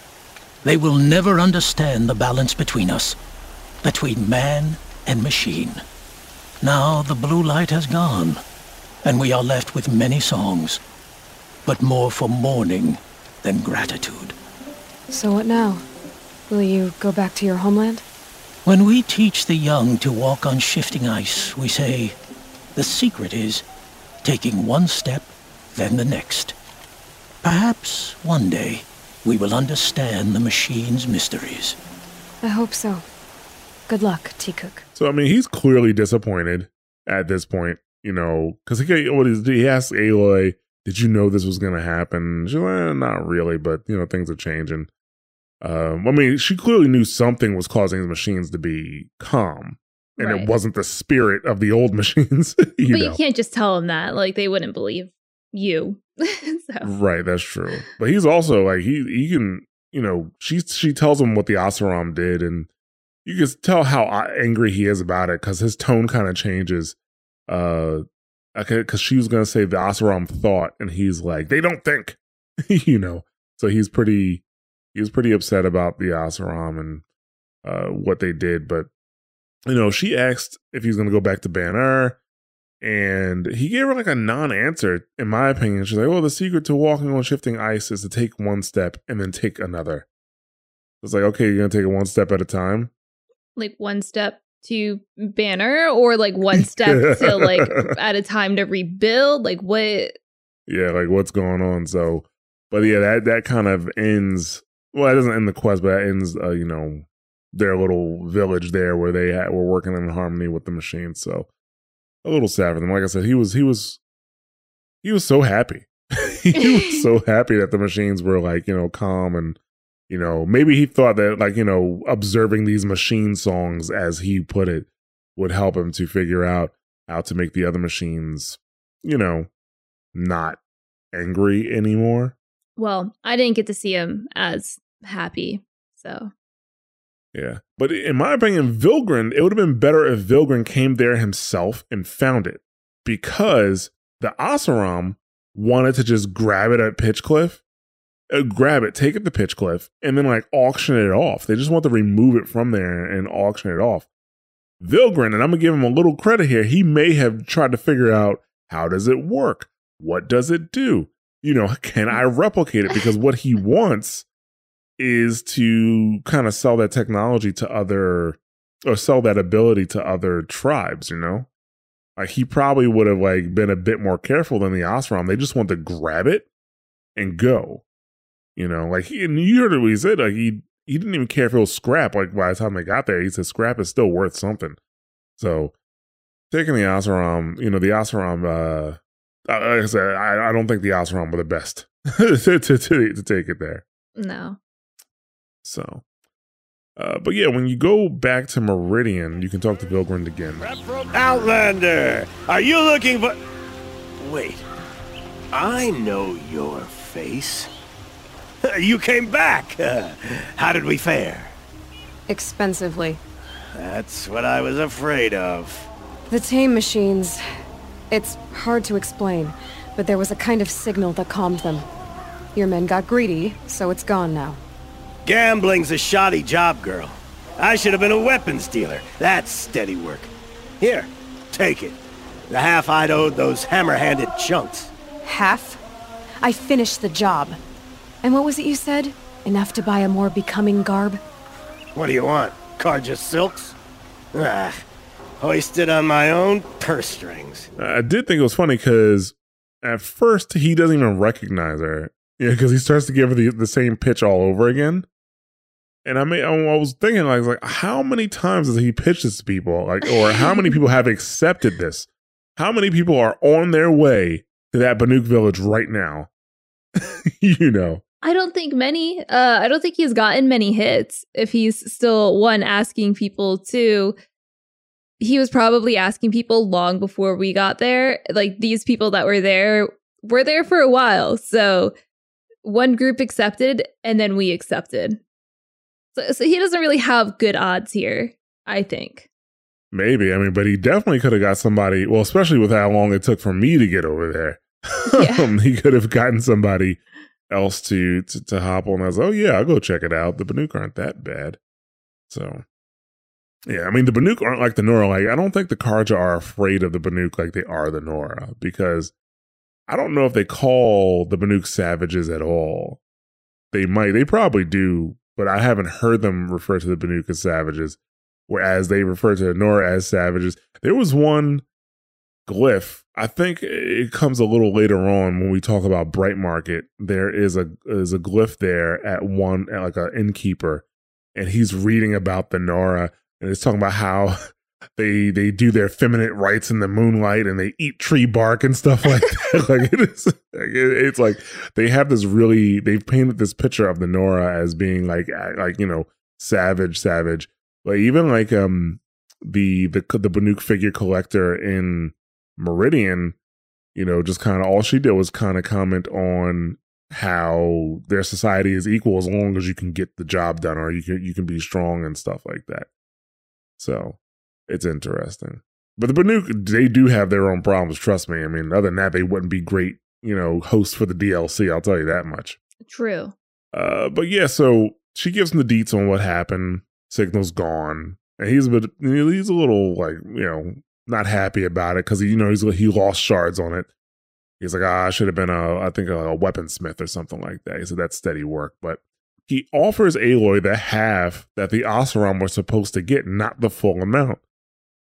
They will never understand the balance between us between man and machine. Now the blue light has gone, and we are left with many songs, but more for mourning than gratitude. So what now? Will you go back to your homeland? When we teach the young to walk on shifting ice, we say, the secret is taking one step, then the next. Perhaps one day we will understand the machine's mysteries. I hope so. Good luck, Tikuk. So I mean, he's clearly disappointed at this point, you know, because he what is he asked Aloy, "Did you know this was going to happen?" She's like, eh, "Not really, but you know, things are changing." Um, I mean, she clearly knew something was causing the machines to be calm, and right. it wasn't the spirit of the old <laughs> machines. you but know. you can't just tell them that; like they wouldn't believe you. <laughs> so. Right, that's true. But he's also like he he can you know she she tells him what the Oseram did, and you can tell how angry he is about it because his tone kind of changes. Uh, okay, because she was gonna say the Oseram thought, and he's like, they don't think, <laughs> you know. So he's pretty, he was pretty upset about the Oseram and uh what they did. But you know, she asked if he's gonna go back to Ban-Ur, and he gave her like a non-answer, in my opinion. She's like, "Well, the secret to walking on shifting ice is to take one step and then take another." It's like, okay, you're gonna take it one step at a time like one step to Ban-Ur or like one step to like <laughs> at a time to rebuild? Like what? Yeah like what's going on? So but yeah that that kind of ends well it doesn't end the quest but that ends uh, you know their little village there where they had, were working in harmony with the machine so a little sad for them. Like i said he was he was he was so happy. <laughs> He was <laughs> so happy that the machines were like you know calm and you know, maybe he thought that, like, you know, observing these machine songs, as he put it, would help him to figure out how to make the other machines, you know, not angry anymore. Well, I didn't get to see him as happy, so. Yeah. But in my opinion, Vilgrind, it would have been better if Vilgrind came there himself and found it because the Oseram wanted to just grab it at Pitchcliff Uh, grab it, take it to Pitchcliff, and then like auction it off. They just want to remove it from there and auction it off. Vilgrind, and I'm gonna give him a little credit here. He may have tried to figure out how does it work? What does it do? You know, <laughs> can I replicate it? Because what he wants is to kind of sell that technology to other or sell that ability to other tribes, you know? Like he probably would have like been a bit more careful than the Oseram. They just want to grab it and go. You know, like he, and you heard what he said, like he he didn't even care if it was scrap. Like by the time they got there, he said scrap is still worth something. So taking the Oseram, you know, the Oseram, uh, like I said, I, I don't think the Oseram were the best <laughs> to, to, to, to take it there. No. So, uh, but yeah, when you go back to Meridian, you can talk to Vilgrind again. Outlander, are you looking for. Wait. I know your face. <laughs> You came back. Uh, how did we fare? Expensively. That's what I was afraid of. The tame machines. It's hard to explain, but there was a kind of signal that calmed them. Your men got greedy, so it's gone now. Gambling's a shoddy job, girl. I should have been a weapons dealer. That's steady work. Here, take it. The half I'd owed those hammer-handed chunks. Half? I finished the job. And what was it you said? Enough to buy a more becoming garb? What do you want? Carja silks? Ah, hoisted on my own purse strings. I did think it was funny because at first he doesn't even recognize her. Yeah, because he starts to give her the, the same pitch all over again. And I mean, I was thinking like, like, how many times has he pitched this to people? Like, or how many people have accepted this? How many people are on their way to that Banuk village right now? <laughs> you know. I don't think many. Uh, I don't think he's gotten many hits. If he's still one asking people to, he was probably asking people long before we got there. Like these people that were there were there for a while, so one group accepted and then we accepted. So, so he doesn't really have good odds here. I think. Maybe. I mean, but he definitely could have got somebody. Well, especially with how long it took for me to get over there. Yeah. <laughs> he could have gotten somebody else to, to to hop on. I was, oh yeah, I'll go check it out. The Banuk aren't that bad. So, yeah, I mean, the Banuk aren't like the Nora. Like, I don't think the Carja are afraid of the Banuk like they are the Nora because I don't know if they call the Banuk savages at all. They might. They probably do, but I haven't heard them refer to the Banuk as savages, whereas they refer to the Nora as savages. There was one glyph. I think it comes a little later on when we talk about Bright Market. There is a is a glyph there at one at like an innkeeper, and he's reading about the Nora, and it's talking about how <laughs> they they do their feminine rites in the moonlight and they eat tree bark and stuff <laughs> like that. <laughs> like it is, like, it- it's like they have this really they've painted this picture of the Nora as being like like you know savage, savage. Like even like um the the the Banuk figure collector in Meridian, you know, just kind of all she did was kind of comment on how their society is equal as long as you can get the job done or you can you can be strong and stuff like that. So it's interesting. But the Banuk, they do have their own problems, trust me. I mean, other than that, they wouldn't be great, you know, hosts for the DLC, I'll tell you that much. True. Uh, but yeah, so she gives him the deets on what happened. Signal's gone, and he's a bit, he's a little like you know not happy about it because you know he's he lost shards on it. He's like, ah, I should have been a, I think a, a weaponsmith or something like that. He said that's steady work, but he offers Aloy the half that the Oseram were supposed to get, not the full amount.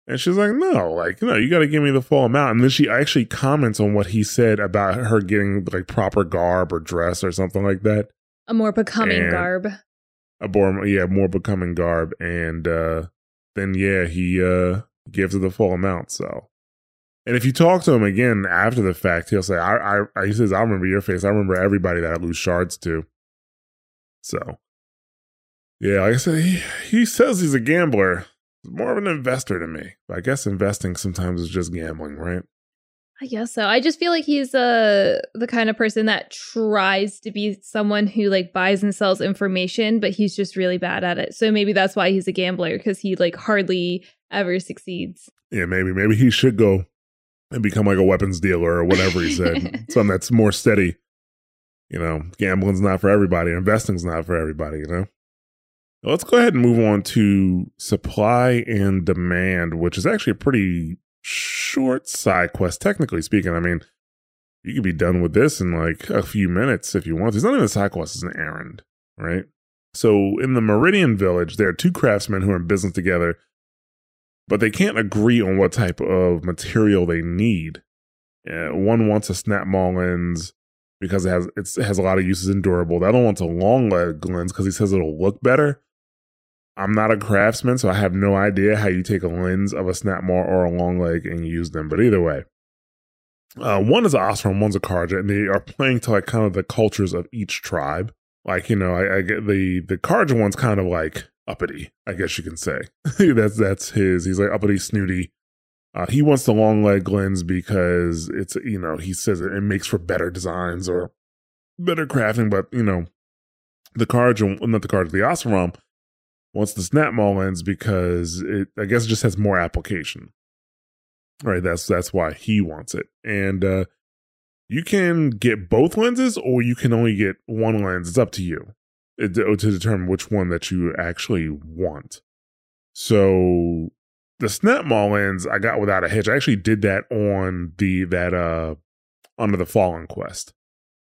And she's like, no, like, no, you got to give me the full amount. And then she actually comments on what he said about her getting like proper garb or dress or something like that A more becoming And- garb. a more yeah more becoming garb and uh then yeah he uh gives her the full amount so. And if you talk to him again after the fact he'll say i i he says i remember your face. I remember everybody that i lose shards to. So. Yeah like i said he he says he's a gambler. He's more of an investor to me. But i guess investing sometimes is just gambling right? I guess so. I just feel like he's uh the kind of person that tries to be someone who like buys and sells information, but he's just really bad at it. So maybe that's why he's a gambler because he like hardly ever succeeds. yeah maybe maybe he should go and become like a weapons dealer or whatever he said <laughs> something that's more steady you know, gambling's not for everybody, investing's not for everybody, you know. Let's go ahead and move on to supply and demand, which is actually a pretty short side quest, technically speaking. I mean, you could be done with this in like a few minutes if you want. It's not even a side quest, it's an errand, right? So in the Meridian Village, there are two craftsmen who are in business together, but they can't agree on what type of material they need. Uh, one wants a snapmaw lens because it has it has a lot of uses in durable. The other wants a long leg lens because he says it'll look better. I'm not a craftsman, so I have no idea how you take a lens of a snapmaw or a long leg and use them. But either way, uh, one is Oseram, one's a Carja, and they are playing to like kind of the cultures of each tribe. Like you know, I, I get the the Carja one's kind of like uppity, I guess you can say. <laughs> that's that's his. He's like uppity, snooty. Uh, he wants the long leg lens because it's you know he says it, it makes for better designs or better crafting. But you know, the Carja, not the Carja, the Oseram wants the snapmaw lens because it I guess it just has more application. Right, that's that's why he wants it. And uh you can get both lenses or you can only get one lens. It's up to you to determine which one that you actually want. So the snapmaw lens I got without a hitch. I actually did that on the that uh under the fallen quest.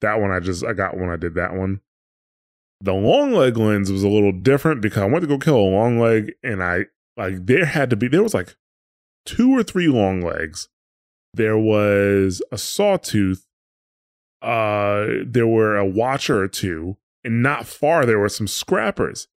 That one I just I got when I did that one. The long leg lens was a little different because I went to go kill a long leg and I like there had to be there was like two or three long legs. There was a sawtooth. Uh there were a watcher or two, and not far there were some scrappers.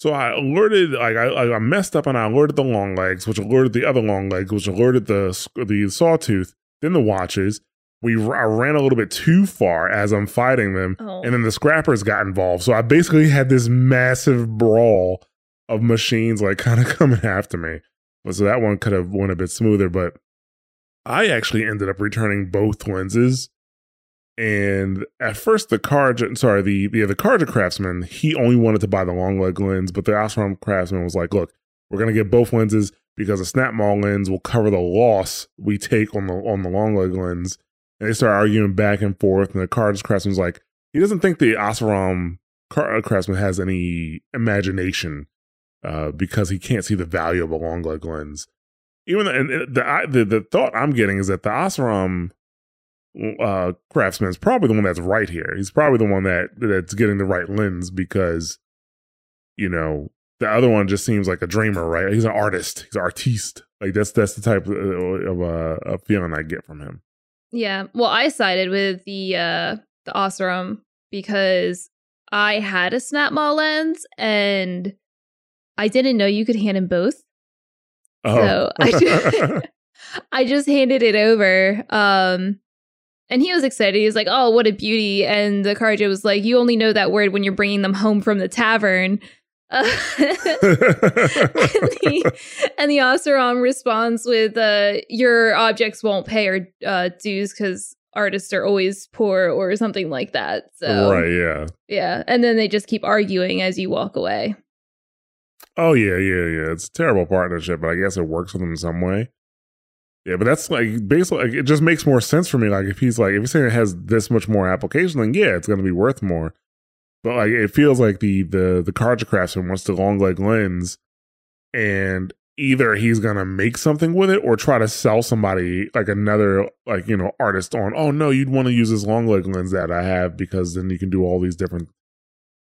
So I alerted, like I, I messed up, and I alerted the long legs, which alerted the other long legs, which alerted the the sawtooth, then the watches, we I ran a little bit too far as I'm fighting them, Oh. and then the scrappers got involved. So I basically had this massive brawl of machines like <laughs> kind of coming after me. But so that one could have went a bit smoother, but I actually ended up returning both lenses. And at first, the Carja, sorry, the the the Carja craftsman, he only wanted to buy the long leg lens, but the Oseram craftsman was like, "Look, we're gonna get both lenses because the snapmaw lens will cover the loss we take on the on the long leg lens." And they start arguing back and forth. And the Carja craftsman's like, he doesn't think the Oseram car- craftsman has any imagination uh, because he can't see the value of a long leg lens. Even the, and the, the the thought I'm getting is that the Oseram uh, craftsman is probably the one that's right here. He's probably the one that that's getting the right lens because you know the other one just seems like a dreamer, right? He's an artist. He's an artiste. Like that's that's the type of, of uh, of feeling I get from him. Yeah. Well, I sided with the uh the Oseram because I had a snap lens and I didn't know you could hand him both. So I just, <laughs> <laughs> I just handed it over. Um and he was excited. He was like, "Oh, what a beauty!" And the Carja was like, "You only know that word when you're bringing them home from the tavern." Uh, <laughs> and the, and the Oseram responds with, uh, "Your objects won't pay our uh, dues because artists are always poor or something like that." So right, yeah. yeah, and then they just keep arguing as you walk away. Oh yeah, yeah, yeah. It's a terrible partnership, but I guess it works with them in some way. Yeah, but that's like basically like, it just makes more sense for me. Like if he's like if he's saying it has this much more application, then yeah, it's gonna be worth more. But like it feels like the the the Carja craftsman wants the long leg lens, and either he's gonna make something with it or try to sell somebody like another like you know artist on. Oh no, you'd want to use this long leg lens that I have because then you can do all these different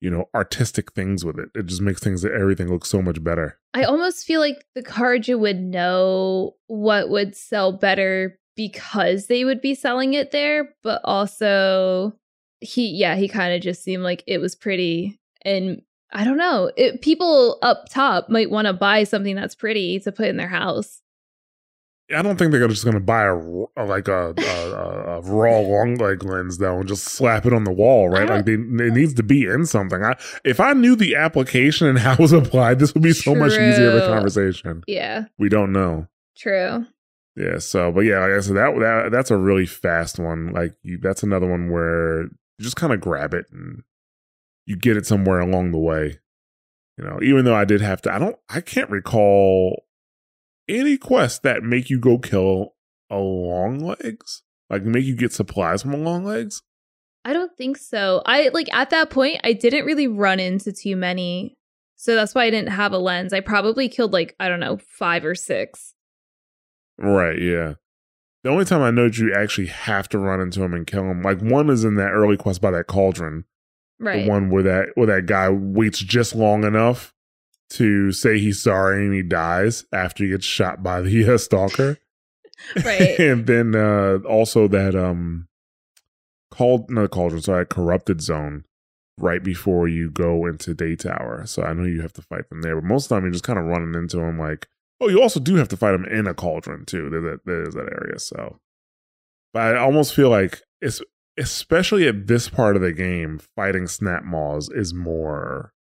you know artistic things with it. It just makes things that everything look so much better. I almost feel like the Carja would know what would sell better because they would be selling it there, but also he yeah, he kind of just seemed like it was pretty and I don't know. It, people up top might want to buy something that's pretty to put in their house. I don't think they're just going to buy a like a, a, a, raw long leg lens though and just slap it on the wall, right? Like they, it needs to be in something. I, if I knew the application and <laughs> how it was applied, this would be so much easier of a conversation. Yeah, We don't know. true. Yeah. So, but yeah, like I said, that, that that's a really fast one. Like you, that's another one where you just kind of grab it and you get it somewhere along the way. You know, even though I did have to, I don't, I can't recall any quests that make you go kill a long legs, like make you get supplies from a long legs. I don't think so. I like at that point I didn't really run into too many. So that's why I didn't have a lens. I probably killed like, I don't know, 5 or 6. Right, yeah. The only time I know you actually have to run into him and kill him, like one is in that early quest by that cauldron. Right. The one where that where that guy waits just long enough to say he's sorry and he dies after he gets shot by the uh, stalker. <laughs> right. <laughs> and then uh also that um called no cauldron, sorry, a corrupted zone right before you go into Daytower. So I know you have to fight them there, but most of the time you're just kind of running into them like oh, you also do have to fight them in a cauldron too. There's that there's that area. So but I almost feel like it's especially at this part of the game, fighting snapmaws is more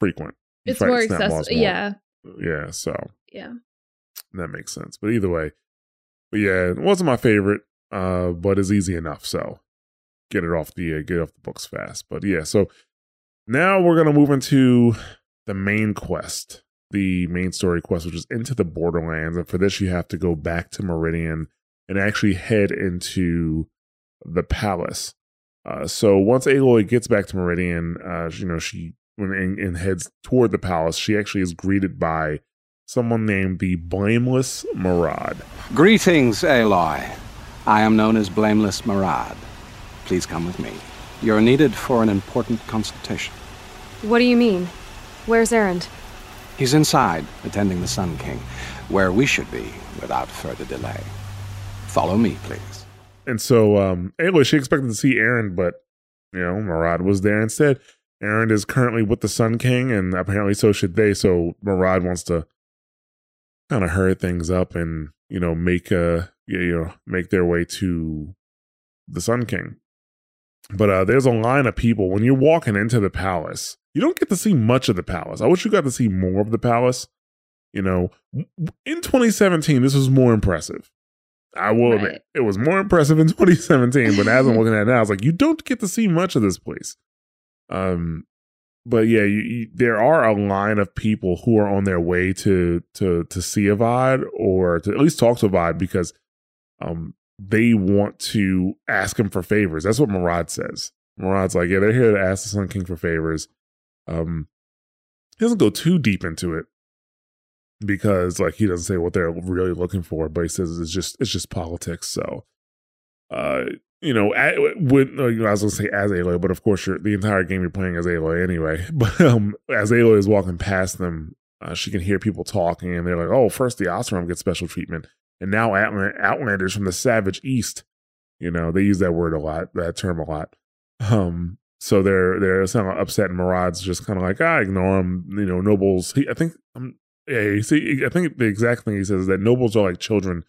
frequent. It's fight more maws accessible. Yeah. Yeah, so Yeah. that makes sense. But either way, but yeah, it wasn't my favorite, uh, but it's easy enough. So get it off the uh, get off the books fast. But yeah, so now we're gonna move into the main quest, the main story quest, which is into the Borderlands. And for this, you have to go back to Meridian and actually head into the palace. Uh, so once Aloy gets back to Meridian, uh, you know she when and, and heads toward the palace, she actually is greeted by someone named the Blameless Marad. Greetings, Aloy. I am known as Blameless Marad. Please come with me. You're needed for an important consultation. What do you mean? Where's Erend? He's inside, attending the Sun King, where we should be without further delay. Follow me, please. And so um Aloy, she expected to see Erend, but you know, Marad was there instead. Erend is currently with the Sun King, and apparently so should they. So Marad wants to kind of hurry things up and you know make a you know make their way to the Sun King. But uh there's a line of people when you're walking into the palace. You don't get to see much of the palace. I wish you got to see more of the palace. You know, in 2017, this was more impressive. I will Right. admit it was more impressive in 2017, but as I'm looking at it now, I was like, you don't get to see much of this place. Um, but yeah, you, you, there are a line of people who are on their way to to to see Avad or to at least talk to Avad because um they want to ask him for favors. That's what Marad says. Marad's like, yeah, they're here to ask the Sun King for favors. Um, he doesn't go too deep into it because like he doesn't say what they're really looking for, but he says it's just it's just politics. So, uh, you know, at, with uh, you know, I was gonna say as Aloy, but of course you're the entire game you're playing as Aloy anyway. <laughs> But um, as Aloy is walking past them, uh, she can hear people talking, and they're like, "Oh, first the Oseram gets special treatment, and now Outland- Outlanders from the Savage East." You know, they use that word a lot, that term a lot. Um, so they're they're kind of upset, and Marad's just kind of like, "I ignore him." You know, nobles. He, I think, um, yeah, see, I think the exact thing he says is that nobles are like children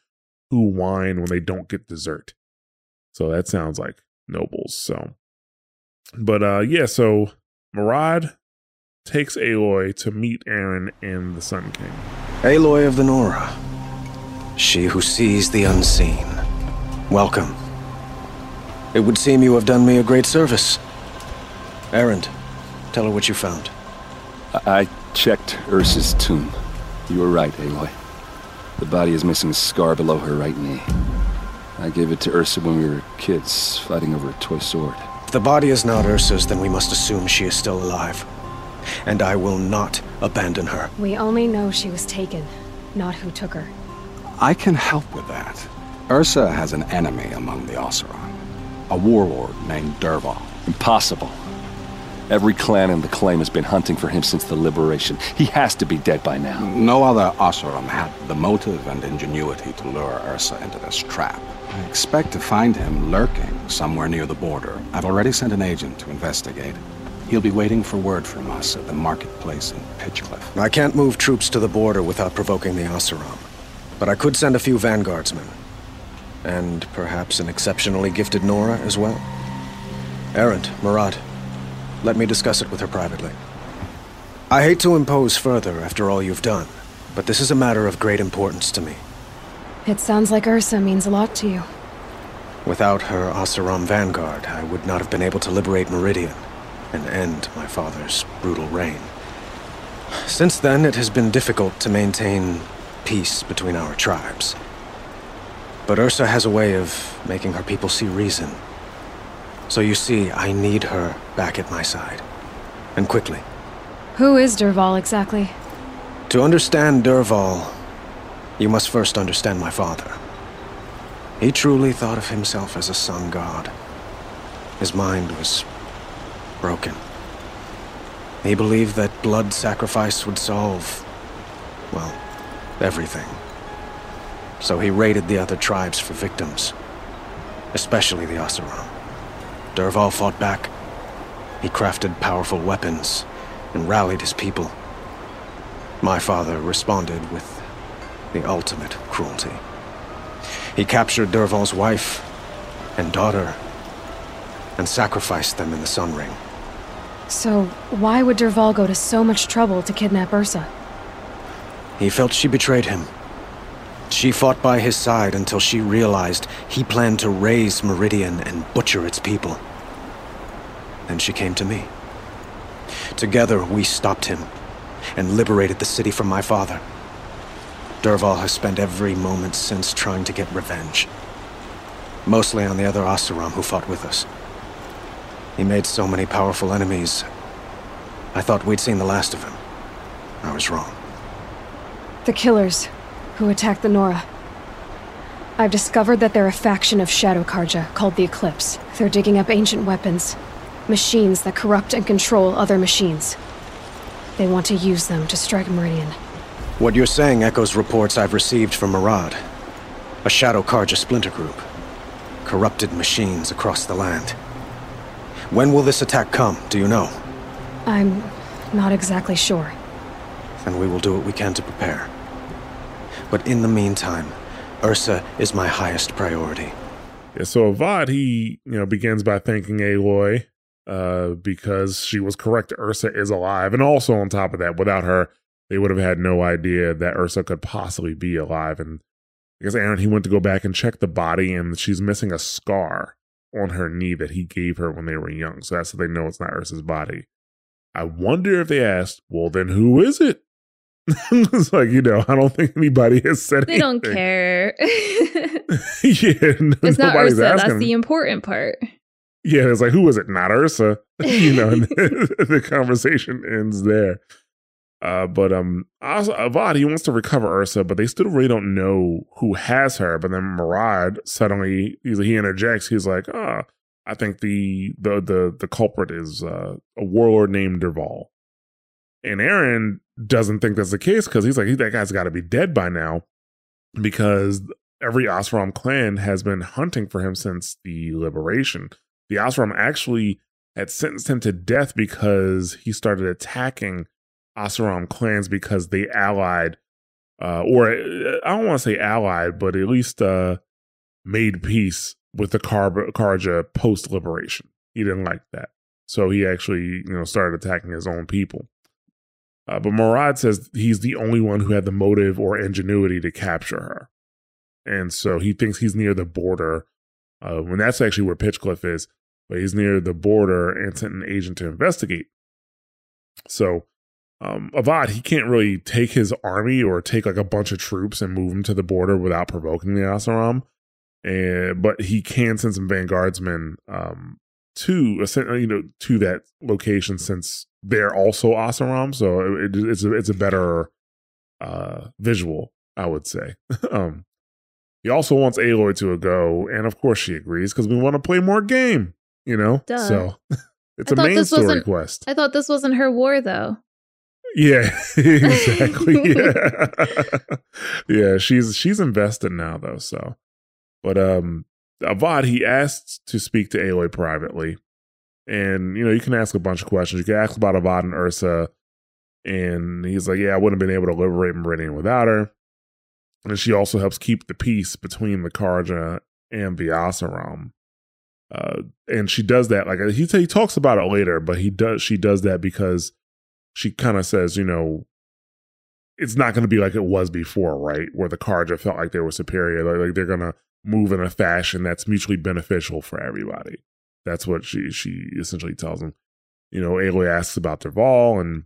who whine when they don't get dessert. So that sounds like nobles. So, but uh, yeah. So Marad takes Aloy to meet Erend and the Sun King. Aloy of the Nora. She who sees the unseen. Welcome. It would seem you have done me a great service. Erend, tell her what you found. I I checked Ersa's tomb. You were right, Aloy. The body is missing a scar below her right knee. I gave it to Ersa when we were kids, fighting over a toy sword. If the body is not Ersa's, then we must assume she is still alive. And I will not abandon her. We only know she was taken, not who took her. I can help with that. Ersa has an enemy among the Oseram. A warlord named Dervahl. Impossible. Every clan in the claim has been hunting for him since the liberation. He has to be dead by now. No other Oseram had the motive and ingenuity to lure Ersa into this trap. I expect to find him lurking somewhere near the border. I've already sent an agent to investigate. He'll be waiting for word from us at the marketplace in Pitchcliff. I can't move troops to the border without provoking the Oseram. But I could send a few vanguardsmen. And perhaps an exceptionally gifted Nora as well. Erend, Marad, let me discuss it with her privately. I hate to impose further after all you've done, but this is a matter of great importance to me. It sounds like Ersa means a lot to you. Without her Oseram vanguard, I would not have been able to liberate Meridian and end my father's brutal reign. Since then, it has been difficult to maintain peace between our tribes. But Ersa has a way of making her people see reason. So you see, I need her back at my side. And quickly. Who is Dervahl exactly? To understand Dervahl, you must first understand my father. He truly thought of himself as a sun god. His mind was broken. He believed that blood sacrifice would solve, well, everything. So he raided the other tribes for victims, especially the Oseram. Dervahl fought back. He crafted powerful weapons and rallied his people. My father responded with the ultimate cruelty. He captured Dervahl's wife and daughter and sacrificed them in the Sun Ring. So, why would Dervahl go to so much trouble to kidnap Ersa? He felt she betrayed him. She fought by his side until she realized he planned to raise Meridian and butcher its people. Then she came to me. Together, we stopped him and liberated the city from my father. Dervahl has spent every moment since trying to get revenge. Mostly on the other Oseram who fought with us. He made so many powerful enemies. I thought we'd seen the last of him. I was wrong. The killers who attacked the Nora. I've discovered that they're a faction of Shadow Carja called the Eclipse. They're digging up ancient weapons, machines that corrupt and control other machines. They want to use them to strike Meridian. What you're saying echoes reports I've received from Marad, a Shadow Carja splinter group. Corrupted machines across the land. When will this attack come, do you know? I'm not exactly sure. Then we will do what we can to prepare. But in the meantime, Ersa is my highest priority. Yeah, so Avad, he, you know, begins by thanking Aloy uh, because she was correct. Ersa is alive. And also on top of that, without her, they would have had no idea that Ersa could possibly be alive. And I guess Erend, he went to go back and check the body, and she's missing a scar on her knee that he gave her when they were young. So that's how they know it's not Ersa's body. I wonder if they asked, well, then who is it? <laughs> it's like, you know, I don't think anybody has said They don't care. <laughs> <laughs> yeah, no- it's not Ersa. asking. That's the important part. Yeah, it's like, who was it? Not Ersa. you know, and the conversation ends there. Uh, but um, Avad he wants to recover Ersa, but they still really don't know who has her. But then Marad suddenly he interjects. He's like, "Ah, I think the the the the culprit is uh, a warlord named Dervahl." And Erend doesn't think that's the case because he's like, "That guy's got to be dead by now," because every Oseram clan has been hunting for him since the liberation. The Oseram actually had sentenced him to death because he started attacking Oseram clans because they allied, uh, or uh, I don't want to say allied, but at least uh, made peace with the Kar- Carja post liberation. He didn't like that, so he actually, you know, started attacking his own people. Uh, but Marad says he's the only one who had the motive or ingenuity to capture her, and so he thinks he's near the border. Uh, when that's actually where Pitchcliff is, but he's near the border and sent an agent to investigate. So um, Avad, he can't really take his army or take like a bunch of troops and move them to the border without provoking the Oseram. And but he can send some vanguardsmen um, to you know to that location since they're also Oseram. So it, it's a, it's a better uh, visual, I would say. <laughs> um, he also wants Aloy to go, and of course she agrees because we want to play more game. You know, Duh. so <laughs> it's I a main story quest. I thought this wasn't her war, though. Yeah, <laughs> exactly. <laughs> yeah. <laughs> yeah, she's she's invested now though, so but um Avad he asks to speak to Aloy privately. And you know, you can ask a bunch of questions. You can ask about Avad and Ersa. And he's like, Yeah, I wouldn't have been able to liberate Meridian without her. And she also helps keep the peace between the Carja and the Oseram. Uh, and she does that like he he talks about it later, but he does she does that because she kind of says, you know, it's not going to be like it was before, right? Where the Carja felt like they were superior, like, like they're going to move in a fashion that's mutually beneficial for everybody. That's what she she essentially tells him. You know, Aloy asks about Dervahl, and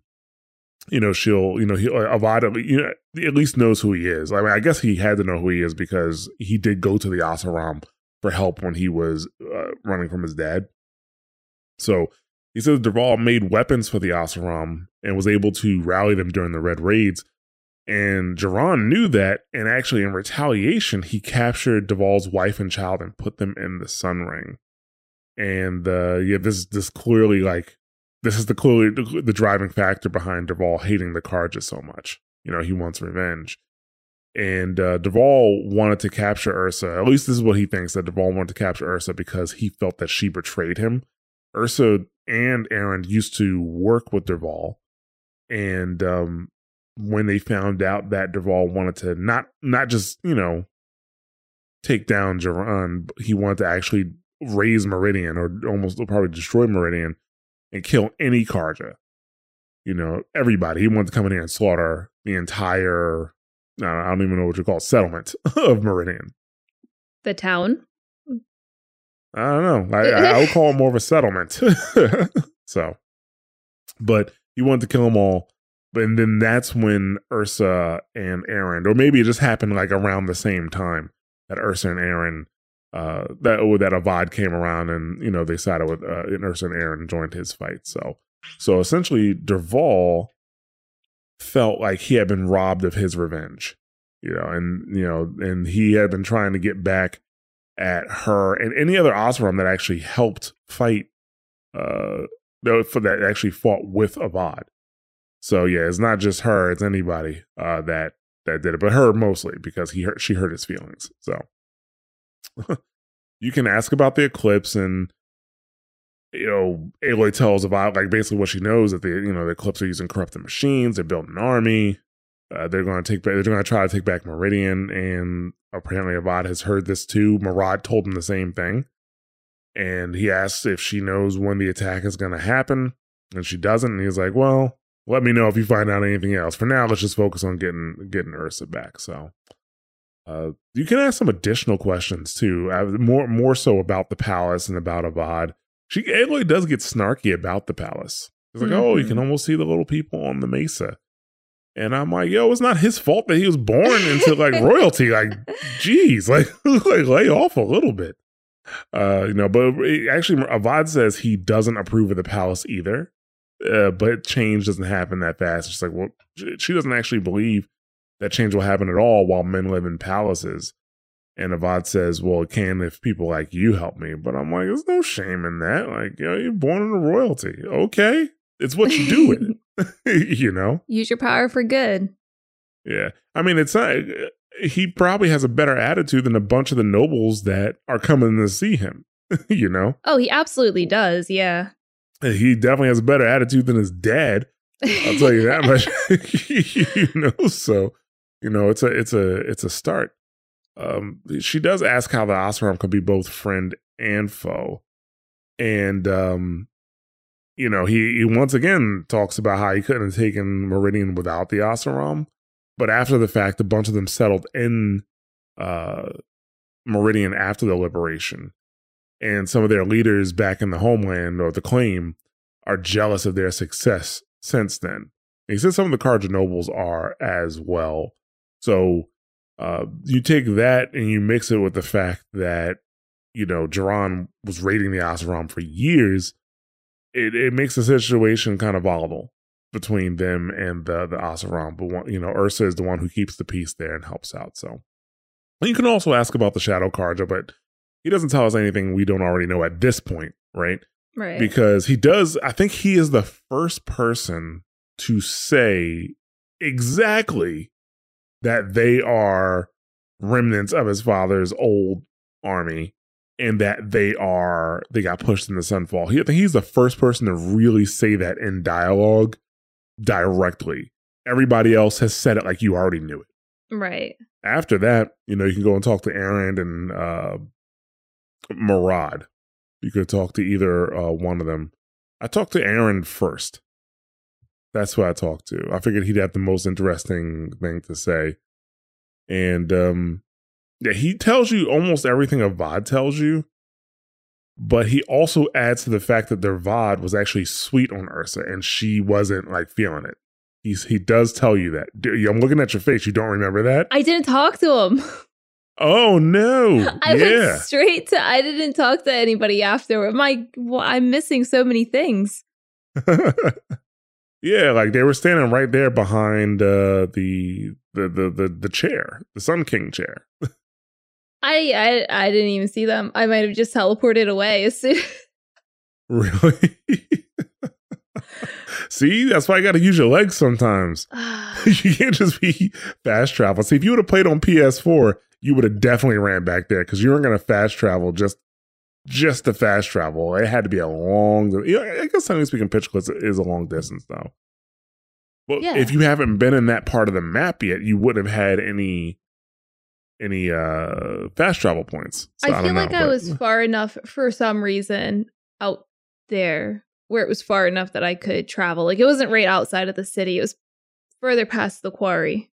you know she'll you know he Avad you know at least knows who he is. I mean, I guess he had to know who he is because he did go to the Oseram for help when he was uh, running from his dad. So he says Dervahl made weapons for the Oseram and was able to rally them during the Red Raids. And Jiran knew that, and actually, in retaliation, he captured Dervahl's wife and child and put them in the Sun Ring. And uh, yeah, this this clearly like this is the clearly the, driving factor behind Dervahl hating the Carja so much. You know, he wants revenge. And uh, wanted to capture Ersa. At least this is what he thinks that Dervahl wanted to capture Ersa because he felt that she betrayed him. Ersa and Erend used to work with Dervahl, and um, when they found out that Dervahl wanted to not not just you know take down Jiran, he wanted to actually raise Meridian or almost probably destroy Meridian and kill any Carja. You know, everybody. He wanted to come in here and slaughter the entire I don't even know what you call it, settlement <laughs> of Meridian. The town? I don't know. I, I would call it more of a settlement. <laughs> so, but he wanted to kill them all. And then that's when Ersa and Erend, or maybe it just happened like around the same time that Ersa and Erend, uh, that oh, that Avad came around and you know they sided with uh, and Ersa and Erend joined his fight. So, so essentially, Dervahl felt like he had been robbed of his revenge, you know, and you know, and he had been trying to get back at her and any other Oseram that actually helped fight, uh, for that actually fought with Avad. So yeah, it's not just her; it's anybody uh, that that did it, but her mostly because he hurt, she hurt his feelings. So <laughs> you can ask about the eclipse and you know, Aloy tells about like basically what she knows that the you know the Eclipse are using corrupted machines. They're building an army. Uh, they're going to take back. They're going to try to take back Meridian, and apparently Avad has heard this too. Marad told him the same thing, and he asks if she knows when the attack is going to happen, and she doesn't. And he's like, "Well, let me know if you find out anything else. For now, let's just focus on getting getting Ersa back." So, uh, you can ask some additional questions too, uh, more more so about the palace and about Avad she Aloy does get snarky about the palace. It's like, mm-hmm. oh, you can mm-hmm. almost see the little people on the mesa. And I'm like, yo, it's not his fault that he was born into like <laughs> royalty. Like, geez, like, <laughs> like lay off a little bit. Uh, you know, but actually, Avad says he doesn't approve of the palace either. Uh, but change doesn't happen that fast. It's like, well, she doesn't actually believe that change will happen at all while men live in palaces. And Avad says, Well, it can if people like you help me. But I'm like, There's no shame in that. Like, you know, you're born into royalty. Okay. It's what you do with it. <laughs> <laughs> you know? Use your power for good. Yeah. I mean, it's not, he probably has a better attitude than a bunch of the nobles that are coming to see him, <laughs> you know? Oh, he absolutely does. Yeah. He definitely has a better attitude than his dad. I'll tell you that <laughs> much. you know, so you know, it's a it's a it's a start um, she does ask how the Oseram could be both friend and foe. And, um, you know, he, he once again talks about how he couldn't have taken Meridian without the Oseram. But after the fact, a bunch of them settled in uh, Meridian after the liberation. And some of their leaders back in the homeland or the claim are jealous of their success since then. He says some of the Carja nobles are as well. So uh, you take that and you mix it with the fact that you know Jiran was raiding the Oseram for years. It it makes the situation kind of volatile between them and the the Oseram. But one, you know, Ersa is the one who keeps the peace there and helps out. So and you can also ask about the Shadow Carja, but he doesn't tell us anything we don't already know at this point, right? Right. Because he does. I think he is the first person to say exactly that they are remnants of his father's old army and that they are they got pushed in the sunfall. He, I think he's the first person to really say that in dialogue directly. Everybody else has said it like you already knew it. Right. After that, you know, you can go and talk to Erend and uh Marad. You could talk to either uh, one of them. I talked to Erend first. That's who I talked to. I figured he'd have the most interesting thing to say. And um yeah, he tells you almost everything Avad tells you, but he also adds to the fact that their Avad was actually sweet on Ersa and she wasn't like feeling it. He's he does tell you that. I'm looking at your face. You don't remember that? I didn't talk to him. <laughs> Oh no! <laughs> I yeah, went straight to. I didn't talk to anybody afterward. My, well, I'm missing so many things. <laughs> yeah. Like they were standing right there behind uh, the, the the the the chair, the Sun King chair. I, I I didn't even see them. I might have just teleported away as soon. <laughs> Really? <laughs> See, that's why I got to use your legs sometimes. <sighs> <laughs> you can't just be fast travel. See, if you would have played on PS4, you would have definitely ran back there because you weren't going to fast travel just just to fast travel. It had to be a long. I guess technically speaking, Pitchcliff is a long distance though. Well, Yeah. if you haven't been in that part of the map yet, you wouldn't have had any any uh fast travel points. So I, feel don't know, like I but- was far enough for some reason out there where it was far enough that I could travel. Like it wasn't right outside of the city. It was further past the quarry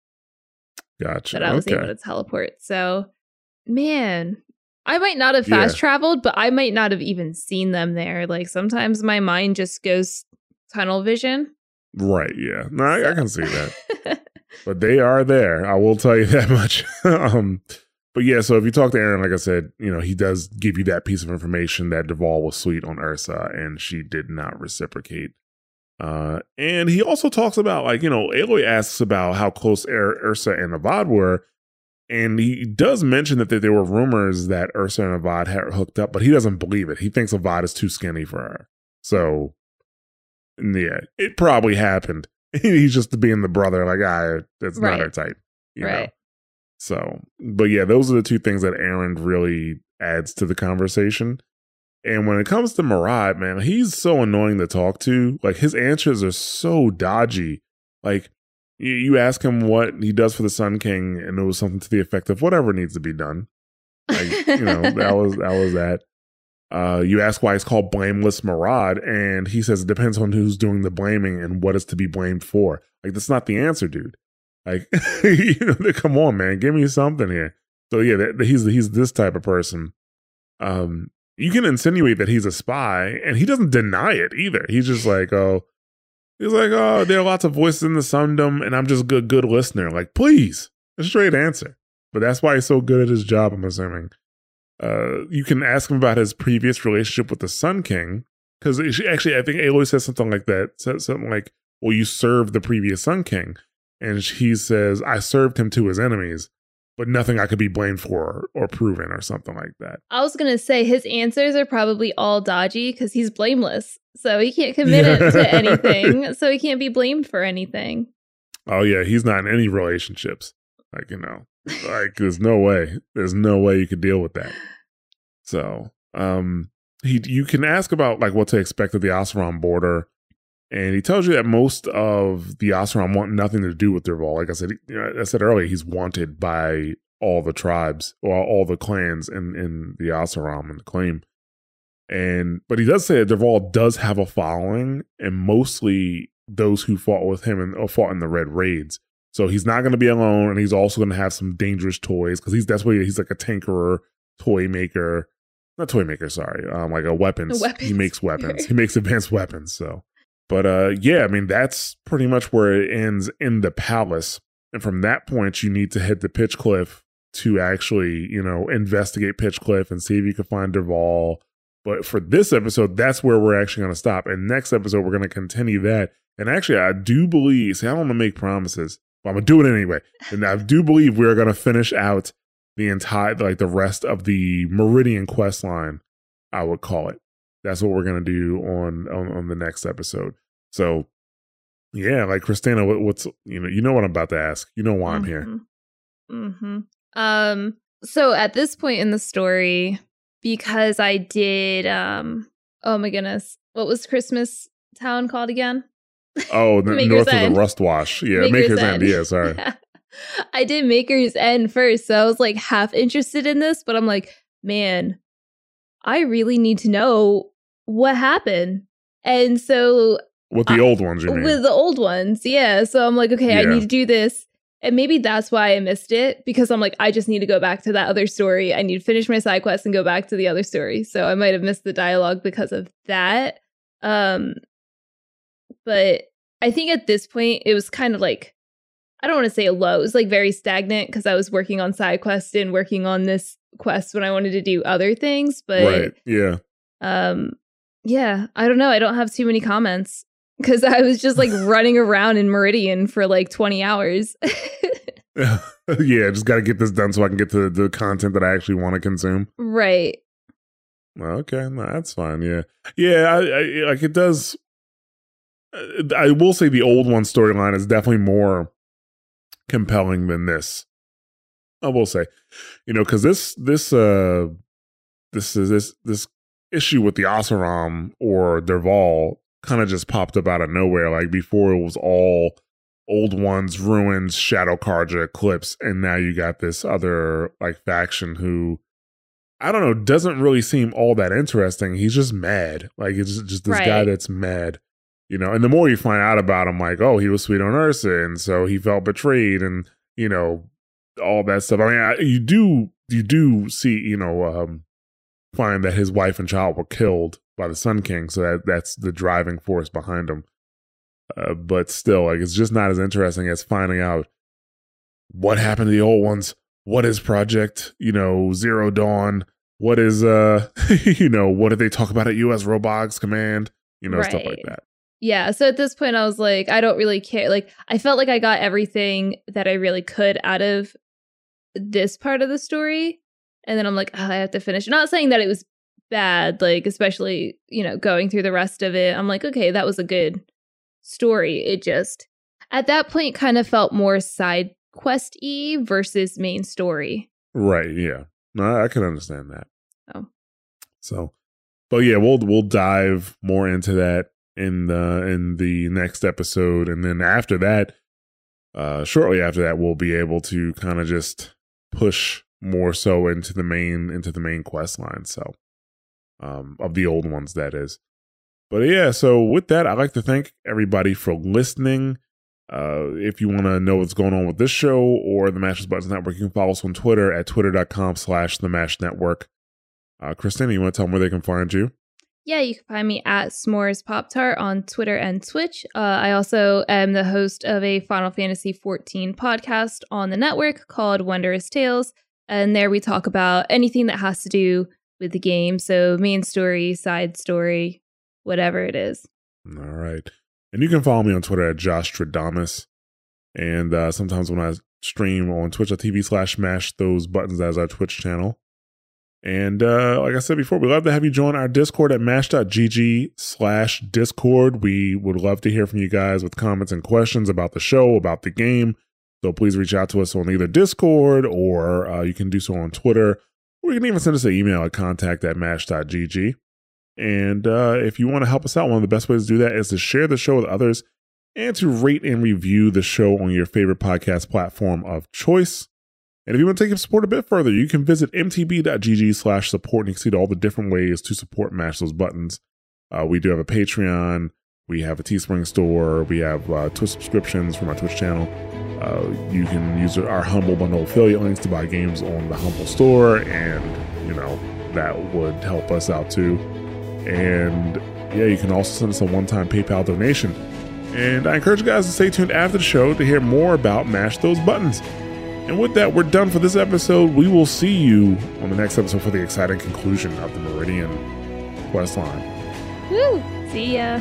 gotcha. that I was okay. able to teleport. So, man, I might not have Yeah. fast traveled, but I might not have even seen them there. Like sometimes my mind just goes tunnel vision. Right. Yeah. No, I, I can see that. <laughs> but they are there. I will tell you <laughs> that much. um, but yeah, so if you talk to Erend, like I said, you know, he does give you that piece of information that Dervahl was sweet on Ersa and she did not reciprocate. Uh, and he also talks about, like, you know, Aloy asks about how close Ur- Ersa and Avad were. And he does mention that there were rumors that Ersa and Avad had hooked up, but he doesn't believe it. He thinks Avad is too skinny for her. So, yeah, it probably happened. <laughs> He's just being the brother, like, ah, that's Right. not her type. You know? So, but yeah, those are the two things that Erend really adds to the conversation. And when it comes to Marad, man, he's so annoying to talk to. Like his answers are so dodgy. Like you, you ask him what he does for the Sun King, and it was something to the effect of whatever needs to be done. Like you know, that was that was that. Uh, you ask why it's called blameless Marad, and he says it depends on who's doing the blaming and what is to be blamed for. Like that's not the answer, dude. Like, <laughs> you know, come on, man, give me something here. So yeah, that, he's he's this type of person. Um, you can insinuate that he's a spy, and he doesn't deny it either. He's just like, oh, he's like, oh, there are lots of voices in the Sundom, and I'm just a good good listener. Like, please, a straight answer. But that's why he's so good at his job. I'm assuming. Uh, you can ask him about his previous relationship with the Sun King, because actually, I think Aloy says something like that. Says something like, "Well, you served the previous Sun King," and he says, "I served him to his enemies." But nothing I could be blamed for or proven or something like that. I was gonna say his answers are probably all dodgy because he's blameless, so he can't <laughs> commit it to anything, so he can't be blamed for anything. Oh yeah, he's not in any relationships. Like you know, like there's no way, there's no way you could deal with that. So, um, he you can ask about like what to expect at the Oseram border, and he tells you that most of the Oseram want nothing to do with Dervahl. Like I said, you know, I said earlier, he's wanted by all the tribes or all the clans in in the Oseram and the claim. And but he does say that Dervahl does have a following, and mostly those who fought with him and or fought in the Red Raids. So he's not going to be alone, and he's also going to have some dangerous toys because he's that's what he, he's like a tinkerer, toy maker, not toy maker, sorry, um, like a weapons. He makes weapons. he makes advanced weapons. So, but uh, yeah, I mean that's pretty much where it ends in the palace, and from that point you need to head to Pitchcliff to actually, you know, investigate Pitchcliff and see if you can find Dervahl. But for this episode, that's where we're actually going to stop. And next episode, we're going to continue that. And actually, I do believe, see, I don't want to make promises, but I'm to do it anyway. And I do believe we're going to finish out the entire, like the rest of the Meridian quest line, I would call it. That's what we're to do on, on, on the next episode. So, yeah, like Christina, what, what's, you know, you know what I'm about to ask. You know why I'm here. Mm-hmm. Um. So at this point in the story, because I did, um, oh my goodness, what was Christmas Town called again? Oh, <laughs> the Maker's north of the Rust Wash. <laughs> Yeah, Maker's, End. Yeah, sorry. <laughs> I did Maker's End first, so I was like half interested in this, but I'm like, man, I really need to know what happened. And so With the old ones, you mean? with the old ones, yeah. So I'm like, okay, I need to do this. And maybe that's why I missed it because I'm like, I just need to go back to that other story. I need to finish my side quest and go back to the other story. So I might have missed the dialogue because of that. Um, but I think at this point, it was kind of like I don't want to say low. It was like very stagnant because I was working on side quests and working on this quest when I wanted to do other things. But right. Yeah. um, yeah, I don't know. I don't have too many comments because I was just like <laughs> running around in Meridian for like 20 hours. <laughs> <laughs> yeah. Just got to get this done so I can get to the content that I actually want to consume. right. Okay, no, that's fine. Yeah, yeah. I, I like it does. Uh, I will say the old one storyline is definitely more compelling than this. I will say, you know, because this this uh this is this this issue with the Oseram or Dervahl kind of just popped up out of nowhere. Like before, it was all old ones, ruins, Shadow Carja, Eclipse, and now you got this other like faction who I don't know, doesn't really seem all that interesting. He's just mad. Like it's just, just this guy that's mad. You know, and the more you find out about him, like, oh, he was sweet on Ersa, and so he felt betrayed, and you know, all that stuff. I mean, I, you do you do see, you know, um, find that his wife and child were killed by the Sun King, so that that's the driving force behind him. Uh, but still, like, it's just not as interesting as finding out what happened to the old ones. What is Project, you know, Zero Dawn? What is, uh, <laughs> you know, what did they talk about at U.S. Robotics Command? You know, stuff like that. Yeah. So at this point, I was like, I don't really care. Like, I felt like I got everything that I really could out of this part of the story. And then I'm like, oh, I have to finish. Not saying that it was bad, like, especially, you know, going through the rest of it. I'm like, okay, that was a good story. It just, at that point, kind of felt more side quest y versus main story. Right. Yeah. No, I, I can understand that. Oh. So, but yeah, we'll we'll dive more into that in the in the next episode, and then after that, uh, shortly after that, we'll be able to kind of just push more so into the main into the main quest line. So, um, of the old ones, that is. But yeah, so with that, I'd like to thank everybody for listening. Uh, if you want to know what's going on with this show or the Mashes Buttons Network, you can follow us on Twitter at twitter.com slash the Mash Network. Uh, Christina, you want to tell them where they can find you? Yeah, you can find me at S'mores Pop Tart on Twitter and Twitch. Uh, I also am the host of a Final Fantasy XIV podcast on the network called Wondrous Tales. And there we talk about anything that has to do with the game. So, main story, side story, whatever it is. All right. And you can follow me on Twitter at Josh Stradamus. And uh, sometimes when I stream on twitch.tv slash mash those buttons as our Twitch channel. And uh, like I said before, we'd love to have you join our Discord at mash.gg slash Discord. We would love to hear from you guys with comments and questions about the show, about the game. So please reach out to us on either Discord or uh, you can do so on Twitter. Or you can even send us an email at contact at mash.gg. And uh, if you want to help us out, one of the best ways to do that is to share the show with others and to rate and review the show on your favorite podcast platform of choice. And if you want to take your support a bit further, you can visit mtb.gg slash support and you can see all the different ways to support Mash Those Buttons. Uh, we do have a Patreon, we have a Teespring store, we have uh, Twitch subscriptions from our Twitch channel. Uh, you can use our Humble Bundle affiliate links to buy games on the Humble store, and, you know, that would help us out too. And yeah, you can also send us a one time PayPal donation. And I encourage you guys to stay tuned after the show to hear more about Mash Those Buttons. And with that, we're done for this episode. We will see you on the next episode for the exciting conclusion of the Meridian quest line. Woo! See ya.